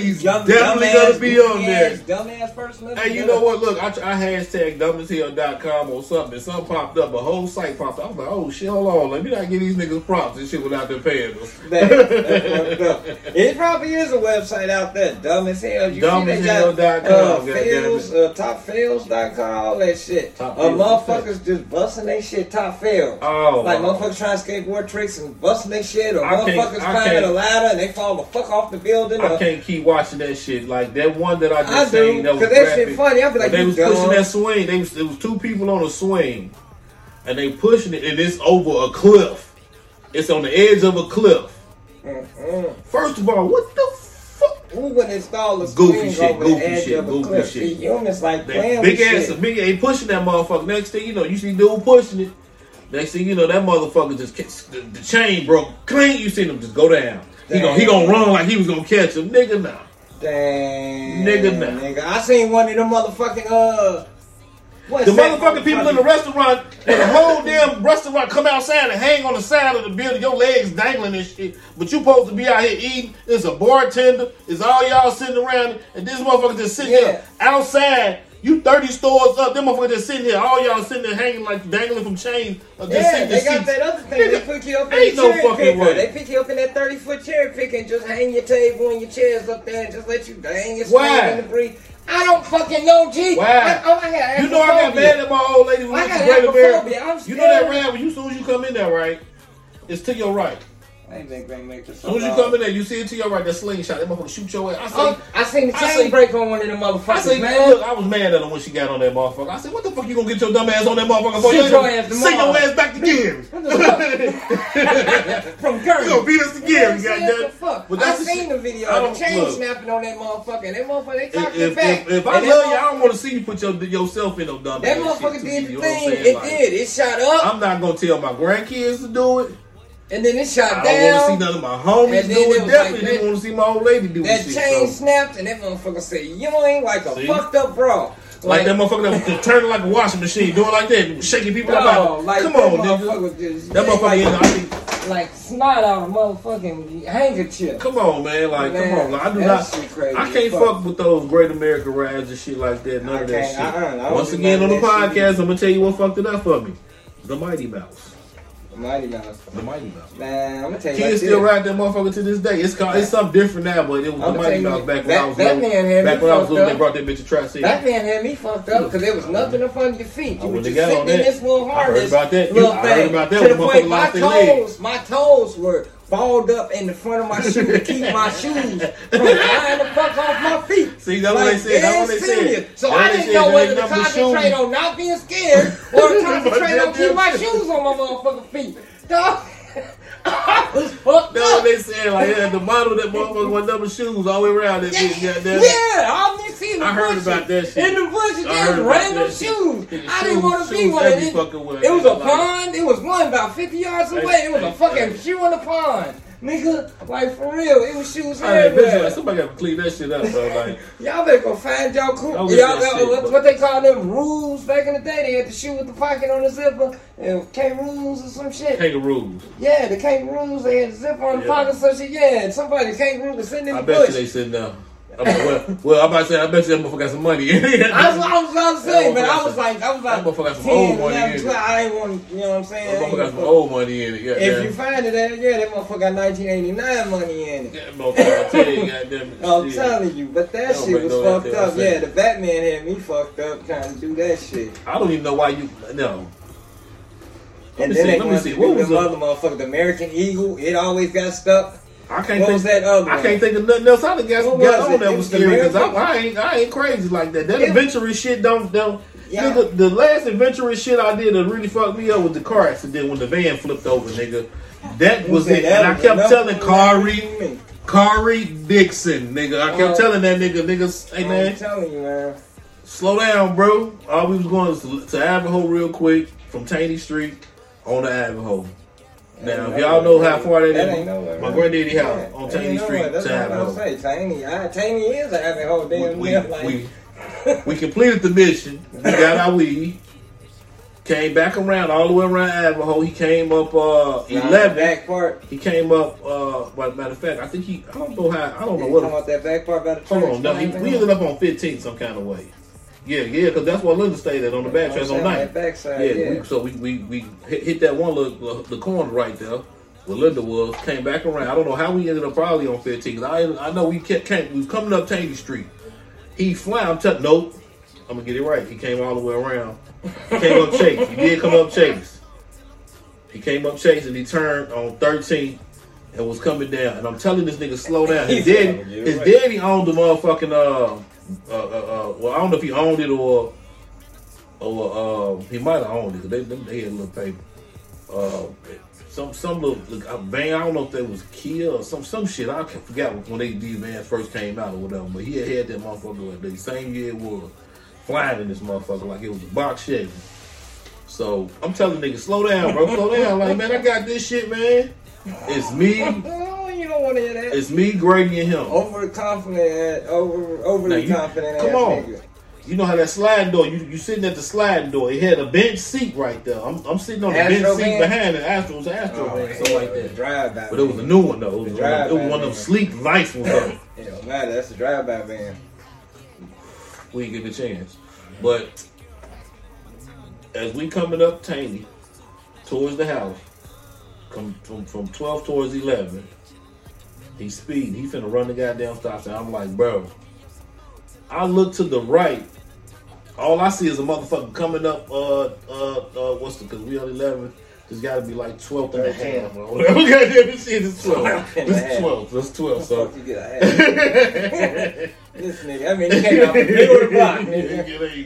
He's Dumb- definitely dumbass, gonna be on there. Dumbass person. Hey, you know what? Look, I, I hashtag dumbasshell.com or something. Something popped up. A whole site popped up. I was like, oh shit, hold on. Let me not give these niggas props and shit without them paying us. That- that's fucked up. It probably is a website out there, dumb as hell. You Dumb see as hell.com, uh, fails, uh, topfails.com, all that shit. Top uh, motherfuckers just busting their shit top fails. Oh, like wow. motherfuckers trying to skateboard tricks and busting their shit, or I motherfuckers climbing a ladder and they fall the fuck off the building. I or- can't keep watching that shit. Like that one that I just I do, seen that was that shit funny. I be like, they you was pushing dumb. That swing. They was, it was two people on a swing, and they pushing it, and it's over a cliff. It's on the edge of a cliff. Mm-mm. First of all, what the fuck? Who would install a Goofy swing shit, over goofy the edge shit, of a goofy cliff? shit. See, humans like playing big ass, shit. big ain't pushing that motherfucker. Next thing you know, you see dude pushing it. Next thing you know, that motherfucker just the, the chain broke clean. You seen him just go down. He gonna he gonna run like he was gonna catch him, nigga. Nah. Damn, Nigga, nah. nigga. I seen one of them motherfucking uh. What's The motherfucking people in the restaurant, when the whole damn restaurant come outside and hang on the side of the building, your legs dangling and shit. But you supposed to be out here eating. It's a bartender. It's all y'all sitting around, and this motherfucker just sitting Yeah. here outside. You 30 stores up, them motherfuckers just sitting here. All y'all sitting there hanging like dangling from chains. uh, Just Yeah, they got seats. that other thing. They pick you up in ain't the no fucking picker. way. They pick you up in that thirty foot cherry picker and just hang your table and your chairs up there and just let you hang your Why? in the breeze. I don't fucking know, G. Why? I, oh, I got You know I got mad at my old lady when I we got was Great America. You know that ramp when you soon as you come in there, right? It's to your right. Hey, they gonna make this soon as you come in there, you see it to your right. That slingshot, that motherfucker shoot your ass. I Oh, I seen the chain see- break on one of them I motherfuckers, said, man. look, I was mad at her when she got on that motherfucker. I said, what the fuck you gonna get your dumb ass on that motherfucker for? Sit You your ass gonna Send your ass back to Gary. From You gonna beat us to You what Gary, I'm saying? goddamn. The fuck? But I that's the seen the video. I The chain look. snapping on that motherfucker. And that motherfucker, they If, cocked if, it back. if, if I love you, I don't want to see you put your, yourself in no dumb That ass motherfucker shit, did the you know what I'm thing. It did. It shot up, I'm not gonna tell my grandkids to do it. And then it shot down. I don't want to see none of my homies And then it it. Definitely like didn't want to see my old lady do That this chain. So. snapped, and that motherfucker said, "Yoing," like a See? fucked up bro. Like that motherfucker that was turning like a washing machine, doing like that, shaking people about. like Come on, nigga. just That like, motherfucker, in, I think, like snot out a motherfucking handkerchief. come on, man. Like, Man, come on. Like, I do not. crazy I can't fuck. fuck with those Great America rides and shit like that. None I of that shit. I I Once again, on the that shit podcast, I'm gonna tell you what fucked it up for me. The Mighty Mouse. Mighty Mouse. The Mighty Mouse. Man, I'm gonna tell you. Kids like still this. ride that motherfucker to this day. It's called, it's something different now, but it was I'ma the tell Mighty you, Mouse back when that- I was that little. man had Back me when I was fucked little, they brought that bitch to Tri City. That man had me fucked up because there was nothing up under your feet. You were wouldn't just have sitting in this little I heard harness. about that. Little I heard thing. about that to the the point my lost their leg. toes, my toes were balled up in the front of my shoe to keep my shoes from flying the fuck off my feet. See, that's what they said. That's what they said. So I didn't know whether to concentrate on not being scared or to concentrate on keeping my shoes on my motherfucking feet. Dog, fucked That's what they said. Like, yeah, the model that motherfucker with number shoes all the way around that bitch. Goddamn. Yeah, I'm just seeing the I heard bushes. about that shit. In the bushes, I there's random shoes. Yeah, I didn't shoes- want to be shoes one. every fucking way. it was a Like- pond. It was one about 50 yards away. It was a fucking shoe in the pond. Nigga, like for real, it was shoes bitch, everywhere. like, somebody got to clean that shit up, bro. Like, Y'all better go find y'all cool. Y'all get that got shit, what, what they call them rules back in the day. They had the shoe with the pocket on the zipper. And kangaroos or some shit. kangaroos. Yeah, the kangaroos, they had the zipper on the Yeah. pocket, so shit. Yeah, and somebody kangaroo was sitting in I the bush. I bet you they sitting down. I'm like, well, well, I'm about to say, I bet you that motherfucker got some money. That's what I was about to say, man. I was like, I was like, that motherfucker got some 10, old money 11, in it. I ain't want, you know what I'm saying? That motherfucker got some old money in it. Yeah, If you find it, yeah, that motherfucker got 1989 money in it. that motherfucker, I tell you, goddamn it. I'm shit. telling you, but that shit was fucked up. Yeah, the Batman had me fucked up trying to do that shit. I don't even know why you. No. Let And me then see, they let me see. What was the- other motherfucker, the American Eagle. It always got stuck. I can't What think. that other I one? can't think of nothing else. I done got, What got was on it? that was the scary because I, I ain't I ain't crazy like that. That It- adventurous shit don't don't. Yeah. Nigga, the last adventurous shit I did that really fucked me up was the car accident when the van flipped over, nigga. That was it. And I kept telling Kari. Kari Dixon, nigga. I kept Uh, telling that nigga, niggas, hey I'm man, telling you, man. slow down, bro. All we was going to, to Avenue real quick from Taney Street on the Avenue. Now, if y'all know how far that That is, nowhere, my granddaddy house Yeah, on Taney Street. That's what I'm gonna say. Taney, I, Taney is an Avenue damn we, near, like, we, we completed the mission. We got our weed. Came back around all the way around Avenue. He came up uh, eleven. back part. He came up. Uh, by matter of fact, I think he. I don't know how. I don't know what. about that back part by the church? Hold on, no, he, we ended up on 15 some kind of way. Yeah, yeah, because that's what Linda stayed at on the back saying on night. backside, yeah, yeah. We, so we, we, we hit, hit that one little the corner right there where Linda was. Came back around. I don't know how we ended up probably on 15. I I know we kept came, we was coming up Taney Street. He fly. I'm telling nope. I'm gonna get it right. He came all the way around. He came up Chase. He did come up Chase. He came up Chase and he turned on 13 and was coming down. And I'm telling this nigga slow down. His daddy, "I'm gonna get it his right." daddy owned the motherfucking uh, uh, uh, uh well I don't know if he owned it or or uh, he might have owned it because they they had a little paper. Uh, some some little van. I don't know if that was Kia or some some shit. I forgot when they these vans first came out or whatever. But he had had that motherfucker the same year it was flying in this motherfucker like it was a box Chevy. So I'm telling niggas, slow down, bro, slow down. Like man, I got this shit, man. It's me, Oh, you don't want to hear that. it's me, Grady, and him. Over confident, over Now overly you- confident. come on. Nigga. You know how that sliding door, you you sitting at the sliding door. It had a bench seat right there. I'm, I'm sitting on the Astro bench seat behind it. Astro was an oh, Astro Oh, van, something like that. Drive by. But it was a new one though. It was, The one, of, it was one of them sleek, nice ones though. It don't matter. That's the drive by van. we didn't get the chance. But as we coming up Taney towards the house, come from from twelve towards eleven, he speeding. He finna run the goddamn stop sign. I'm like, bro. I look to the right. All I see is a motherfucker coming up. Uh, uh, uh what's the? Because we on eleven. It's got to be like 12th and a half or whatever. Goddamn, this shit is 12. 12th and a This half. is 12. That's 12. So. You get a hat. this nigga. I mean, he came out the middle of the block, nigga. there you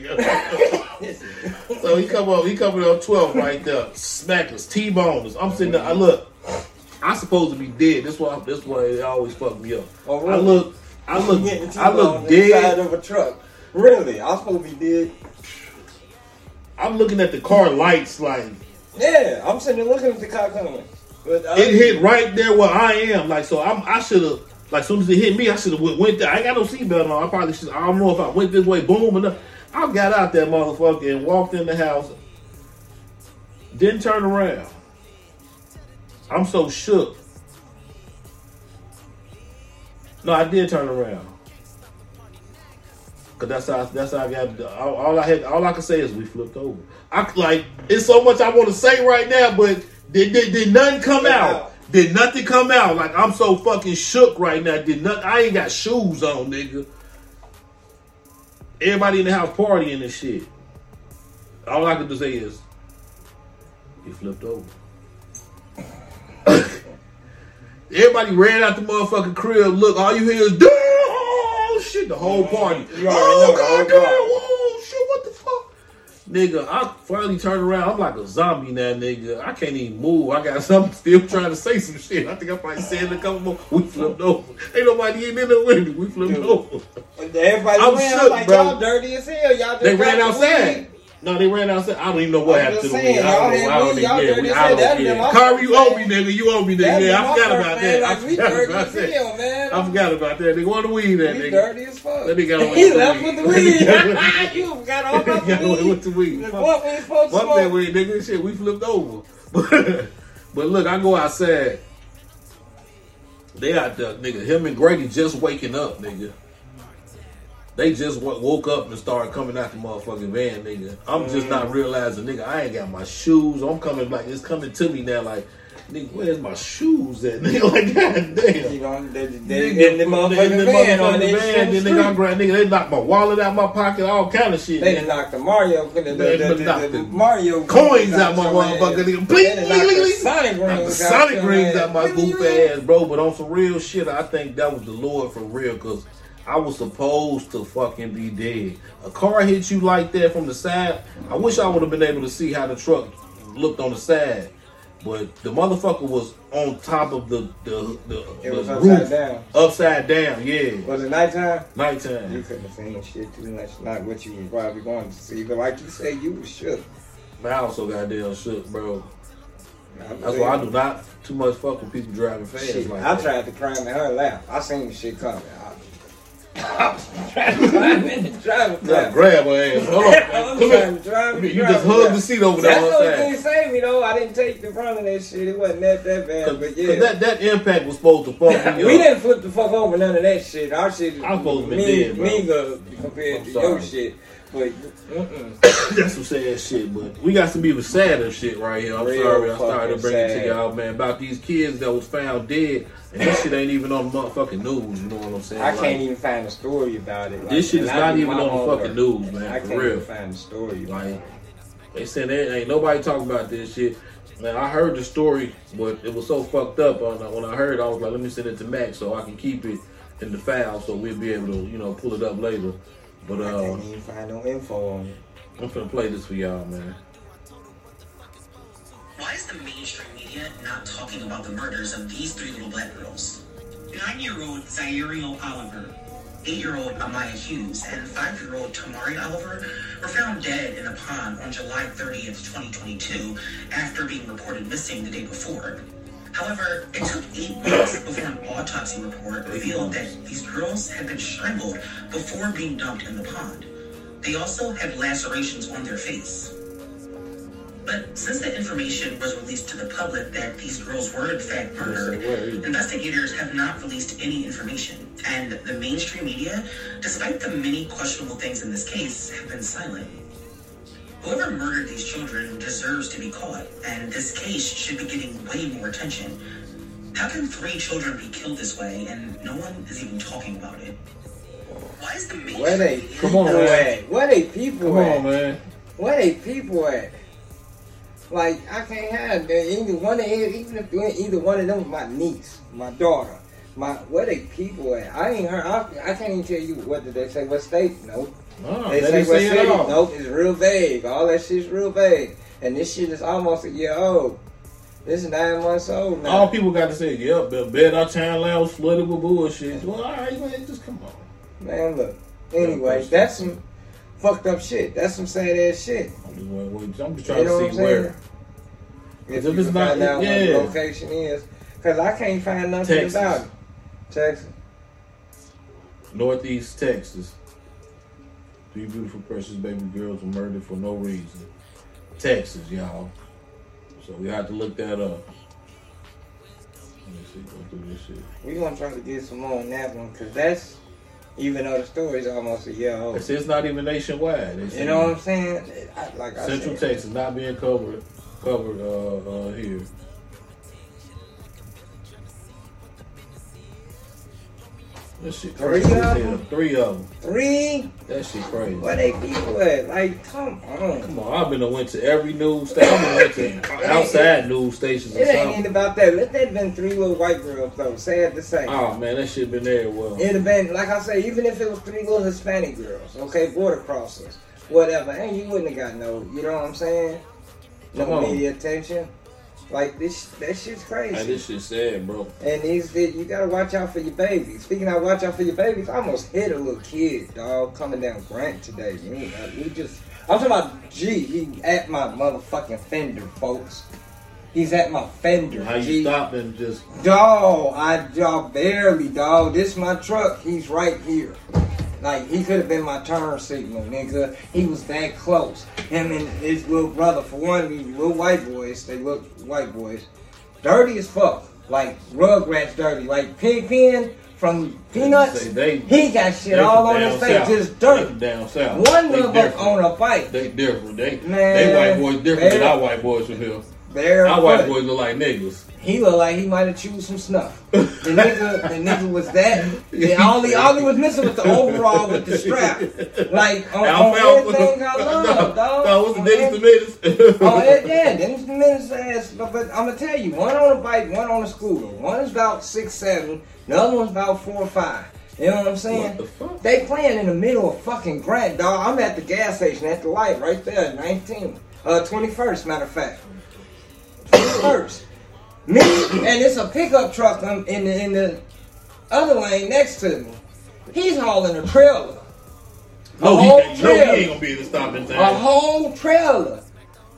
go. so he come up, he coming up twelve right there, smack us, T-bone us. I'm sitting there. I look, I supposed to be dead. This why, this why it always fuck me up. Oh, I look, I look, I look dead. of a truck. Really? I'm supposed to be dead. I'm looking at the car lights like Yeah, I'm sitting there looking at the car coming. But uh, it hit right there where I am. Like so, I'm I should have. Like as soon as it hit me, I should have went, went there. I ain't got no seatbelt on. I probably should. I don't know if I went this way. Boom, and I got out that motherfucker and walked in the house. Didn't turn around. I'm so shook. No, I did turn around. Cause that's how that's how I got. All, all I had, all I can say is we flipped over. I like it's so much I want to say right now, but did, did, did nothing come out? Did nothing come out? Like I'm so fucking shook right now. Did not? I ain't got shoes on, nigga. Everybody in the house partying and shit. All I can do say is, he flipped over. Everybody ran out the motherfucking crib. Look, all you hear is, damn, oh shit, the whole oh, party. Oh, know the whole God, damn, party. shit, what the fuck? Nigga, I finally turned around. I'm like a zombie now, nigga. I can't even move. I got something still trying to say some shit. I think I probably said a couple more. We flipped over. Ain't nobody in there with me. We flipped Dude. over. everybody I'm ran shook, like bro. y'all dirty as hell. Y'all just They ran outside. No, they ran outside. I don't even know what I'm happened to the weed. I don't know. I don't even. Yeah, dirty I don't That'd care. been you owe me, nigga. You owe me, nigga. Yeah, I forgot about that. I forgot about that. man. I forgot about that. Nigga, where the weed at, We nigga? dirty as fuck. That nigga got away He left with the That weed. you forgot all about the weed. with the weed. What Fuck- supposed to Fuck that weed, nigga. Shit, we flipped over. But, but look, I go outside. They out there, nigga. Him and Grady just waking up, nigga. They just woke up and started coming out the motherfucking van, nigga. I'm just mm. not realizing, nigga, I ain't got my shoes. I'm coming like it's coming to me now, like, nigga, where's my shoes at, nigga? Like, goddamn. You know, they, they, Nigga, they, the they- motherfucking they- van on motherfucking their van, Then they got grand nigga. They knocked my wallet out my pocket, all kind of shit. They nigga. done knocked the Mario, the, the, They the, the, knocked the the Mario coins out my motherfucker, nigga. They Bling, bling, bling. Sonic the rings out Sonic rings out my goof ass, bro. But on some real shit, I think that was the Lord for real, cause I was supposed to fucking be dead. A car hit you like that from the side. I wish I would have been able to see how the truck looked on the side. But the motherfucker was on top of the the the, It the was roof, upside down. upside down. Yeah, Was it nighttime? Nighttime. You couldn't have seen shit too much. Not what you was probably going to see. But like you said, you was shook. But I also goddamn shook, bro. That's why I do not too much fuck with people driving fast Shit, like I that. tried to climb in her lap. I seen the shit coming. I, I was trying to climb in the driver's Yeah, grab her ass. Hold on, I. Come here. drive You just driver's hug the seat over there That's one the only side. thing me though. I didn't take the front of that shit. It wasn't that that bad, Cause, but 'cause yeah. that, that impact was supposed to fuck me we didn't flip the fuck over none of that shit. Our shit is I'm supposed to be me, dead, bro. meager uh, compared I'm to sorry. your shit. That's some sad shit, but we got some even sadder shit right here. I'm Real sorry I started to bring it to y'all, man, about these kids that was found dead, and this shit ain't even on the motherfucking news. You know what I'm saying? I Like, can't even find a story about it. Like, This shit is not even on the fucking news, man, I can't real. even find a story. Like. They said there ain't nobody talking about this shit. Man, I heard the story, but it was so fucked up. When I, when I heard, it, I was like, let me send it to Max so I can keep it in the file, so we'll be able to, you know, pull it up later. But I uh, can't even find no info on it. I'm finna play this for y'all, man. Why is the mainstream media not talking about the murders of these three little black girls? Nine-year-old Zairiel Oliver, eight-year-old Amaya Hughes, and five-year-old Tamari Oliver were found dead in a pond on July 30th, 2022, after being reported missing the day before. However, it took eight months before an autopsy report revealed that these girls had been strangled before being dumped in the pond. They also had lacerations on their face. But since the information was released to the public that these girls were in fact murdered, investigators have not released any information. And the mainstream media, despite the many questionable things in this case, have been silent. Whoever murdered these children deserves to be caught, and this case should be getting way more attention. How can three children be killed this way and no one is even talking about it? Why is the mainstream Where they Come on, people man. at? Where they people Come at? on, man. Where they people at? Like I can't have that. Either one of them, even if either one of them was my niece, my daughter, my where they people at? I ain't heard. I, I can't even tell you what did they say. What state? No. Oh, They say what see it city? Nope. It's real vague. All that shit's real vague. And this shit is almost a year old. This is nine months old now. All people got to say, yep, the bed our town land was flooded with bullshit. Well, all right, man, just come on. Man, look. Anyway, that's some fucked up shit. That's some sad ass shit. I'm just, I'm just trying You know to see where. If, If it's not- find out yeah. what the location is, because I can't find nothing Texas. about it. Texas. Northeast Texas. Three beautiful, precious baby girls were murdered for no reason. Texas, y'all. So we have to look that up. Let me see, go through this shit. We gonna try to get some more on that one, because that's even though the story's almost a year old. It's, it's not even nationwide. Say You know what I'm saying? I, like Central said, Texas not being covered covered uh, uh, here. That shit Three of them? Three of them. three. That shit crazy. Where they people at? Like, come on. Come on, I've been to went to every news station. I've been to outside news stations It ain't something. about that. Let that been three little white girls though. Sad to say. Oh man, that shit been there. Well, It'd have been, like I say, even if it was three little Hispanic girls, okay, border crossers, whatever, and you wouldn't have got no, you know what I'm saying? No media attention. Like this, that shit's crazy. man, this shit sad, bro. and these, you gotta watch out for your babies. Speaking of watch out for your babies, I almost hit a little kid, dog, coming down Grant today. We just, I'm talking about G. He at my motherfucking fender, folks. He's at my fender. How you G. stopped and just Dog, I dog barely, dog. This my truck. He's right here. Like he could have been my turn signal, nigga. He was that close. Him and his little brother. For one, these little white boys. They look white boys. Dirty as fuck. Like Rugrats dirty. Like Pigpen from Peanuts. They- he got shit all on his face, south. just dirt. down south. One them on a bike. They different. They Man, they white boys different than our white boys from here. Our white boys look like niggas. He looked like he might have chewed some snuff. The nigga, the nigga was that. Yeah, The only, all he was missing was the overall with the strap. Like on, on everything I love, dog. No, what's the Dennis the Menace? Oh yeah, yeah, Dennis the Menace ass. But, but I'm gonna tell you, one on a bike, one on a scooter. One is about six seven, the other one's about four or five. You know what I'm saying? What the fuck? They playing in the middle of fucking Grant, dog. I'm at the gas station at the light right there, 19, uh, 21st, matter of fact. 21st. Me and it's a pickup truck um, in the in the other lane next to me. He's hauling a trailer. A he, whole no, he ain't gonna be able to stop in A whole trailer.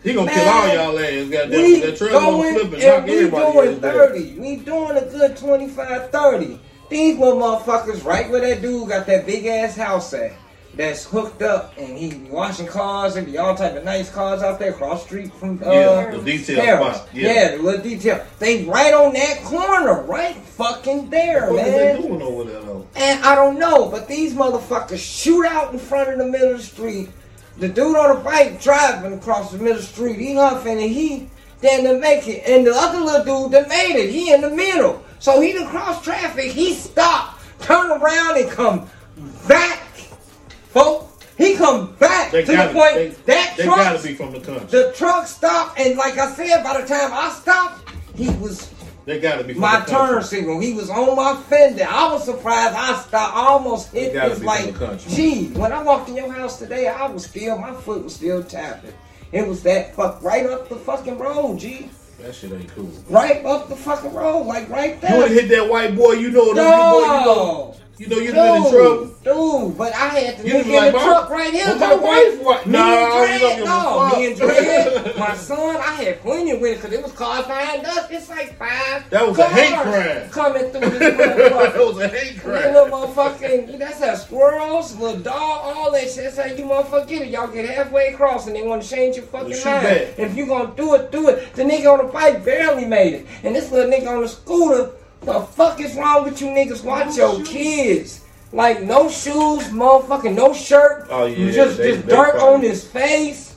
He gonna Man, kill all y'all ass. Goddamn, We that trailer gonna flip and knock we everybody doing ass back. 30. We doing a good 25, 30. These little motherfuckers right where that dude got that big ass house at. That's hooked up and he washing cars and be all type of nice cars out there across the street from uh, Yeah, the detail spot. Yeah. Yeah. the little detail. They right on that corner, right fucking there, What man. they doing over there though? And I don't know, but these motherfuckers shoot out in front of the middle of the street. The dude on the bike driving across the middle of the street, he huffing and he didn't make it. And the other little dude that made it, he in the middle. So he done cross traffic, he stopped, turn around and come back. Folks, he come back They to the point they, that they truck, gotta be from the country. the truck stopped and like I said, by the time I stopped, he was They gotta be from my the country. turn signal. He was on my fender. I was surprised. I stopped. I almost hit this be like, from the country. gee. When I walked in your house today, I was still, my foot was still tapping. It was that fuck right up the fucking road, gee. That shit ain't cool. Right up the fucking road, like right there. You would hit that white boy, you know, the No. boy, you know, you know, you'd been in trouble. Dude, but I had to You look in like, the "My- truck right here. my wife wa- Me No, and Dred, don't give a no, me and Dred, my son, I had plenty of it because it was cars behind us. It's like five That was a hate crime. coming through this that was a hate crime. little motherfucking, that's how squirrels, little dog, all that shit. That's how you motherfuckers get it. Y'all get halfway across and they want to change your fucking shoot mind. If you gonna do it, do it. The nigga on the bike barely made it. And this little nigga on the scooter, the fuck is wrong with you niggas? Watch your kids. Like no shoes, motherfucking no shirt. Oh, yeah, Just, they- just they dirt probably- on his face.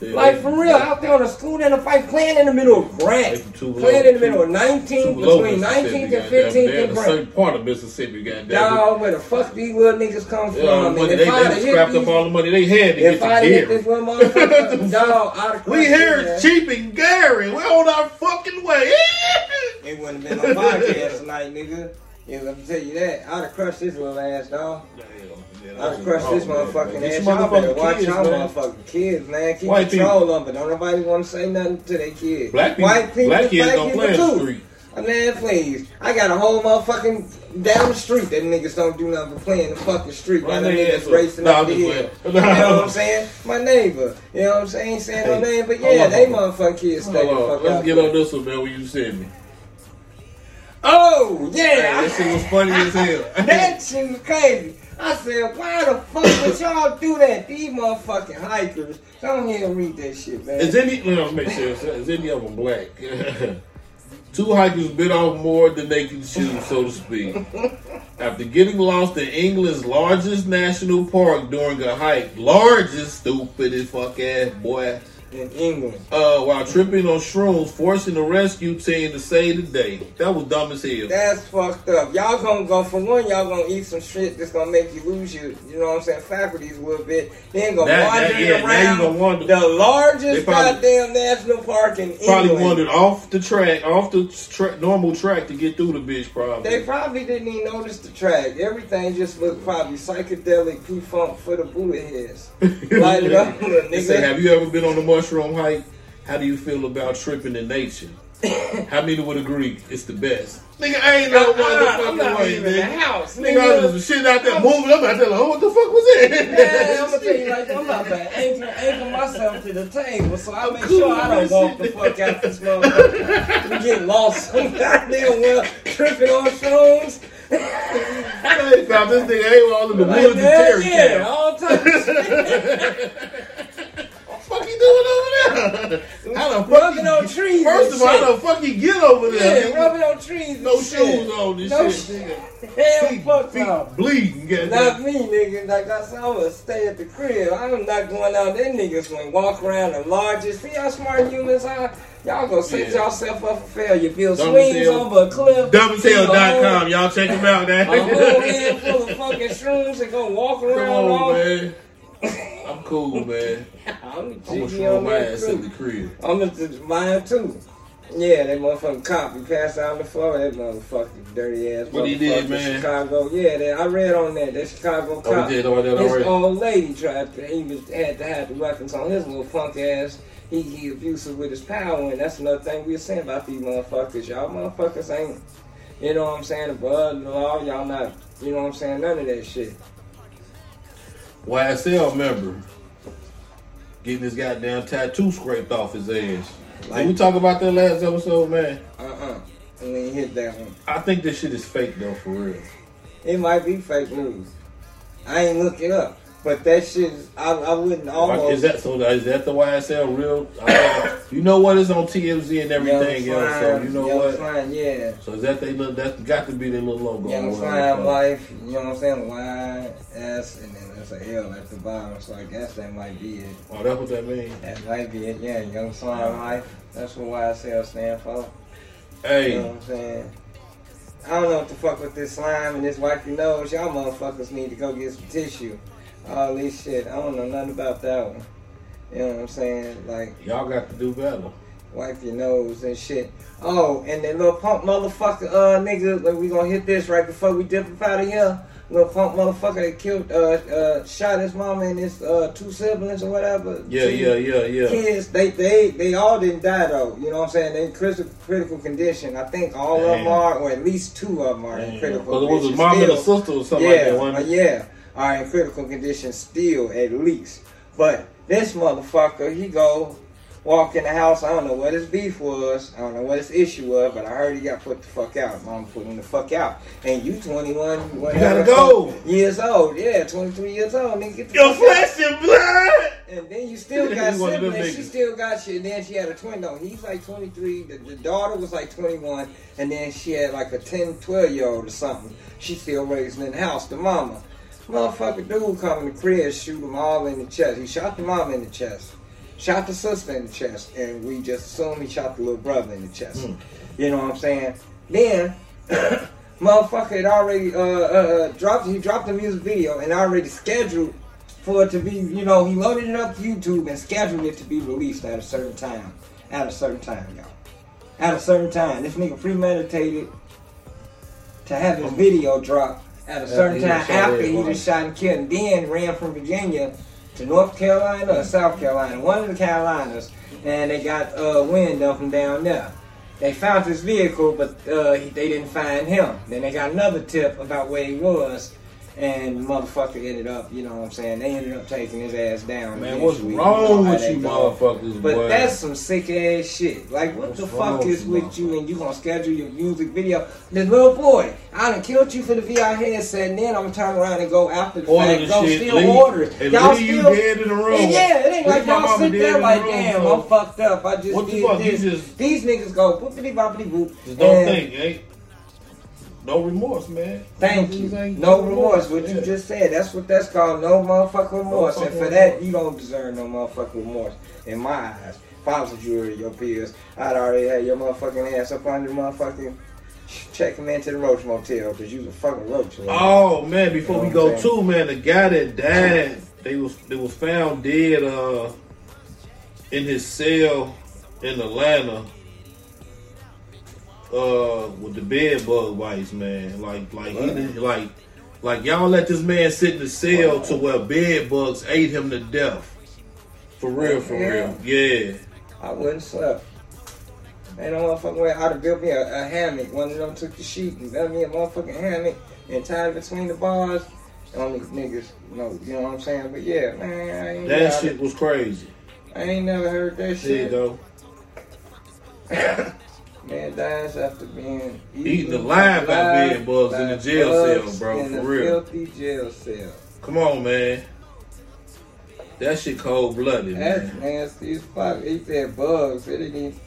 Yeah, Like for real, out there on the school and the bike, playing in the middle of Grant, They too low, playing in the middle of 19th, Tupelo, between Mississippi, 19th and goddamn. 15th and in a Grant. certain part of Mississippi, goddamn. Dog, where the fuck these little niggas come from? Yeah, and money, if they, I'd they hit scrapped these, up all the money they had to if get I'd the this one motherfucker, dog, I'd have We here is cheap and Gary. We're on our fucking way. It wouldn't have been no podcast tonight, nigga. Yeah, let me tell you that. I'd have crushed this little ass, dog. I'd have this motherfucking ass. Y'all better watch y'all motherfucking kids, man. Keep White control of it. Don't nobody want to say nothing to their kids. Black people, White people, black kids black don't people play in the too. street. Uh, Man, please. I got a whole motherfucking down the street that niggas don't do nothing but play in the fucking street. Them name niggas is- racing Nah, up the hill. You know what I'm saying? My neighbor. You know what I'm saying? Ain't saying no Hey, name, but yeah, they motherfucking kids stay the fuck let's get on this one, man. When you send me. Oh, yeah. Hey, that shit was funny as hell. that shit was crazy. I said, why the fuck would y'all do that? These motherfucking hikers. Come here and read that shit, man. Is any? No, make sure. Is any of them black? Two hikers bit off more than they can chew, so to speak. After getting lost in England's largest national park during a hike, largest stupid as fuck ass boy, in England. uh, while tripping on shrooms, forcing the rescue team to save the day. That was dumb as hell. That's fucked up. Y'all gonna go for one. Y'all gonna eat some shit that's gonna make you lose your, you know what I'm saying, faculties a little bit. Then go That- wandering that- yeah, around gonna wonder- the largest probably- goddamn national park in Probably England. wandered off the track, off the tra- normal track to get through the bitch. Probably. They probably didn't even notice the track. Everything just looked probably psychedelic, P-funk for the bullet heads. Light it up, They say, have you ever been on a mushroom hike? How do you feel about tripping in nature? How many would agree it's the best? Nigga, I ain't no motherfucking I'm not way, in the house, Nigga, I was just shit out there moving. I'm out there like, oh, what the fuck was that? Yeah, I'm gonna tell you like that. I'm about to anchor, anchor myself to the table, so I make sure I don't walk the fuck out this motherfucker. We get lost some goddamn well tripping on shrooms. Hey, found this nigga AWOL in the Like, woods yeah, Terry yeah, all types of shit. What the fuck you doing over there? How the fuck Rubbing you- on trees. First of all, shit. how the fuck you get over there? Yeah, rubbing on trees. and No shit. shoes on and No shit, nigga. Hell, Feet, fuck feet no. bleeding, Not me, nigga. Like I said, I'm gonna stay at the crib. I'm not going out. Them niggas gonna walk around the largest. See how smart humans are? Y'all gonna set Yeah. yourself up for failure. Dumb swings over a cliff. Dumbasshell.com. Y'all check him out, man. A whole head full of fucking shrooms and go walk Come around. on, all- man. I'm cool, man. I'm I'm gonna jiggy show on my ass in the crib. I'm gonna mine too. Yeah, that motherfucking cop. He passed out on the floor. That motherfucking dirty ass. What he motherfucker did, in man? Chicago. Yeah, that, I read on that. That Chicago Oh, cop. he did all that His old lady tried to. He was had to have the weapons on his little punk ass. he he abusive with his power, and that's another thing we were saying about these motherfuckers. Y'all motherfuckers ain't, you know what I'm saying, above the law. Y'all not, you know what I'm saying, none of that shit. YSL member getting his goddamn tattoo scraped off his ass. Did we talk about that last episode, man? Uh-uh. And then hit that one. I think this shit is fake though, for real. It might be fake news. I ain't look it up. But that shit, I, I wouldn't almost. Is that so? Is that the YSL real? I- you know what? It's on TMZ and everything Young else. So you know Young what? Slime, yeah. So is that they look? That's got to be their little logo. Young. Slime Life, you know what I'm saying? Y, S, and then there's a L at the bottom. So I guess that might be it. Oh, that's what that means. That might be it, yeah. Young Slime Life. That's what YSL stand for. Hey. You know what I'm saying? I don't know what the fuck with this slime and this wipe your nose. Y'all motherfuckers need to go get some tissue. All this shit. I don't know nothing about that one. You know what I'm saying? Like, Y'all got to do better. wipe your nose and shit. Oh, and that little punk motherfucker, uh, nigga, like, we gonna hit this right before we dip up out of here. Little punk motherfucker that killed, uh, uh, shot his mama and his, uh, two siblings or whatever. Yeah, yeah, yeah, yeah. Kids, they, they, they all didn't die though. You know what I'm saying? They in critical, critical condition. I think all of them are, or at least two of them are in critical Because it was his mom and a sister or something yeah, like that. Wasn't uh, yeah, are in critical condition still, at least. But this motherfucker, he go walk in the house. I don't know what his beef was. I don't know what his issue was, but I heard he got put the fuck out. Mom put him the fuck out. And you 21, whatever. gotta go. Years old, yeah, 23 years old. Nigga, get the Your fuck out. flesh and blood. And then you still got He's one siblings. She still got shit. And then she had a twin though. He's like 23. The, the daughter was like 21. And then she had like a 10, 12 year old or something. She still raising in the house. The mama. Motherfucker dude come in the crib, shoot them all in the chest. He shot the mom in the chest. Shot the sister in the chest. And we just assume he shot the little brother in the chest. Hmm. You know what I'm saying? Then motherfucker had already uh, uh, dropped he dropped the music video and already scheduled for it to be you know he loaded it up to YouTube and scheduled it to be released at a certain time at a certain time y'all at a certain time this nigga premeditated to have his video drop at a certain time after he just shot and killed and then ran from Virginia to North Carolina or South Carolina one of the Carolinas and they got uh, wind of him down there. They found his vehicle, but uh, he, they didn't find him. Then they got another tip about where he was, and the motherfucker ended up, you know what I'm saying? They ended up taking his ass down. Man, what's wrong with you go. motherfuckers, But boy? that's some sick ass shit. Like, what What's the fuck is with you and you gonna schedule your music video? This little boy, I done killed you for the VR headset, and then I'm gonna turn around and go after the Order fact, go shit, still leave- order it. and Y'all still dead in the room. And yeah, it ain't like y'all sit there the like, room, damn, so- I'm fucked up. I just What the did fuck? This. just- These niggas go boopity boppity boop. Just don't and- think, ain't. No remorse, man. Thank you. These ain't No remorse. What you just said. That's what that's called. No motherfucking remorse. and fucking for that, you don't deserve no motherfucking remorse. In my eyes. If I was a jury your peers, I'd already had your motherfucking ass up under the motherfucking check him into the roach motel because you was a fucking roach. man. Oh man, before You know we go I'm saying? too, man, the guy that died, they was they was found dead uh in his cell in Atlanta uh with the bed bug bites, man. Like like he like like y'all let this man sit in the cell to where bed bugs ate him to death. For real, for real. Yeah. I wouldn't slept. Ain't no motherfucking way. I'd have built me a, a hammock. One of them took the sheet and built me a motherfucking hammock and tied it between the bars. Only niggas, know, you know what I'm saying? But yeah, man, I ain't, That shit was crazy. I ain't never heard that There you shit. go. Man dies after being Eaten alive by bed bugs in the jail cell, bro, for real. filthy jail cell. Come on, man. That shit cold blooded, That's nasty as fuck. He said bugs. It didn't.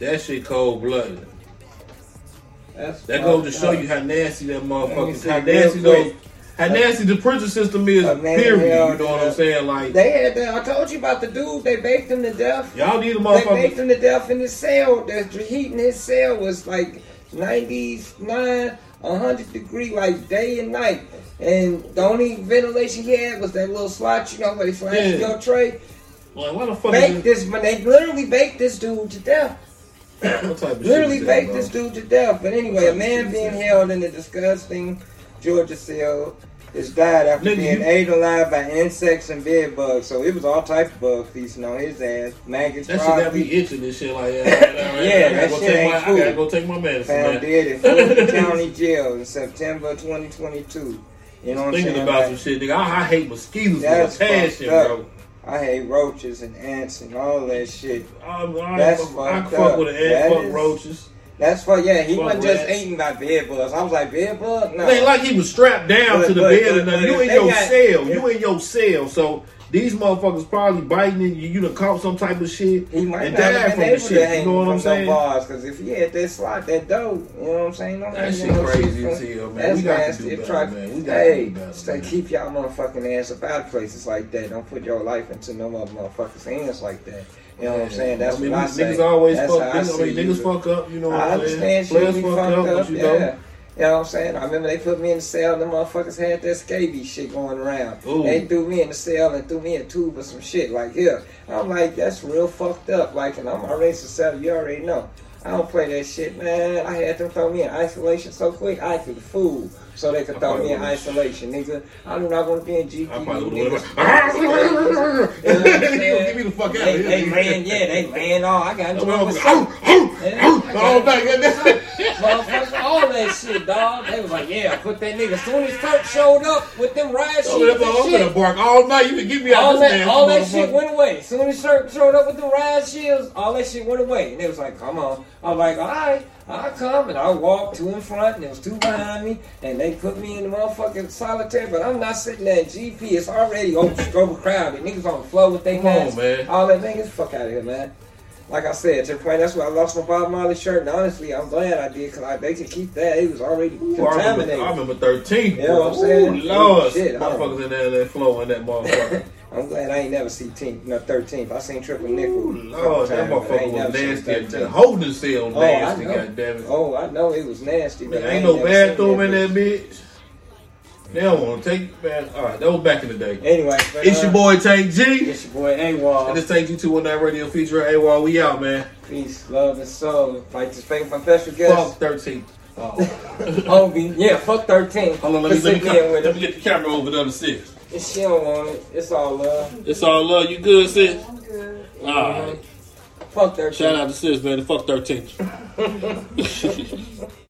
That shit cold blooded. That's That goes to show you how nasty that motherfucker, see how nasty those, how nasty the prison system is. Man Period. You know what I'm saying? Like They had that. I told you about the dude. They baked him to death. y'all need a They motherfucker. baked him to death in his cell. The heat in his cell was like 99, 100 degree, like day and night. And the only ventilation he had was that little slot, you know, where they slide Yeah. your tray. Like what the fuck? Baked Is this, man. They literally baked this dude to death. what type of Literally baked this dude to death. But anyway, a man being held in a disgusting Georgia cell It's died after Nigga, being you- ate alive by insects and bed bugs. So it was all type of bugs feasting on his ass. Maggots, That shit got probably. me itching and shit like that. Yeah, I gotta that go shit take ain't my, I gotta go take my medicine, Found man. dead in Fulton County Jail in September 2022. You know what I'm Thinking saying? about Like, some shit, nigga. I, I hate mosquitoes That's passion, bro. I hate roaches and ants and all that shit. I, I, That's I fucked fuck up. with an ant, fuck is- roaches. That's for yeah. He wasn't just eating by bed bugs. I was like bed bug. No, It ain't like he was strapped down But- to the but- bed but- or nothing. You in your got- cell. if- You in your cell. So these motherfuckers probably biting in you. You done caught some type of shit He might and not have been from the able to shit. hang You know what I'm no saying? bars because if he had that slot, that dough, you know what I'm saying? Don't That shit no crazy as hell, man. That's We got to nasty. do It better, try- man. We got to hey, do better, stay, man. keep y'all motherfucking ass up out of places like that. Don't put your life into no other motherfuckers' hands like that. You know what I'm saying? That's I mean, what I say. niggas always That's fuck. Niggas, I mean, niggas fuck up. You know what I'm saying? Players fuck up, up, you yeah. know. You know what I'm saying? I remember they put me in the cell, the motherfuckers had that scabies shit going around. Ooh. They threw me in the cell and threw me a tube of some shit like here. I'm like, that's real fucked up. Like, and I'm already successful, you already know. I don't play that shit, man. I had them throw me in isolation so quick, I could fool. So they could I throw me in would've- isolation, nigga. I do not want to be in GP. I probably niggas. would have You know what I'm saying? Get me the fuck out They, of here. they nigga. ran, yeah, they ran all. I got into it some- All back in there. Motherfuckers, all that shit, dog. They was like, yeah, put that nigga. Soon as Turk showed up with them riot oh, shields that's all. I'm and gonna shit, bark all night. You can get me out all this that, all that shit went away. Soon as Turk showed up with the riot shields, all that shit went away. And they was like, come on. I'm like, all right, I'll come. And I walk two in front, and there was two behind me. And they put me in the motherfucking solitary. but I'm not sitting there in GP. It's already over, overcrowded. Niggas on the floor with their hands. All that niggas, fuck out of here, man. Like I said, to the point, that's why I lost my Bob Marley shirt. And honestly, I'm glad I did because they could keep that. It was already Ooh, I, remember. I remember 13. You know what I'm Ooh, saying? Lord, Shit, motherfuckers in there that flowing that motherfucker. I'm glad I ain't never seen team, no 13th. I seen Triple Nickel. Ooh, Lord, that times, but I motherfucker was nasty. The holding cell Oh, I nasty, know. goddammit. Oh, I know it was nasty, but ain't ain't no bathroom in that bitch. They don't want to take man. All right, that was back in the day. Anyway, but, It's uh, your boy Tank G. It's your boy AWOL. And this Tank G 219 Radio feature AWOL. We out, man. Peace, love, and soul. Like this fake my special guest. Fuck 13. Oh. Obi. Yeah, fuck 13. Hold on, let me, let, me, sitting there with let me get the camera over there other six. If she don't want it, it's all love. It's all love. You good, sis? I'm good. All right. Fuck 13. Shout out to sis, man. Fuck 13.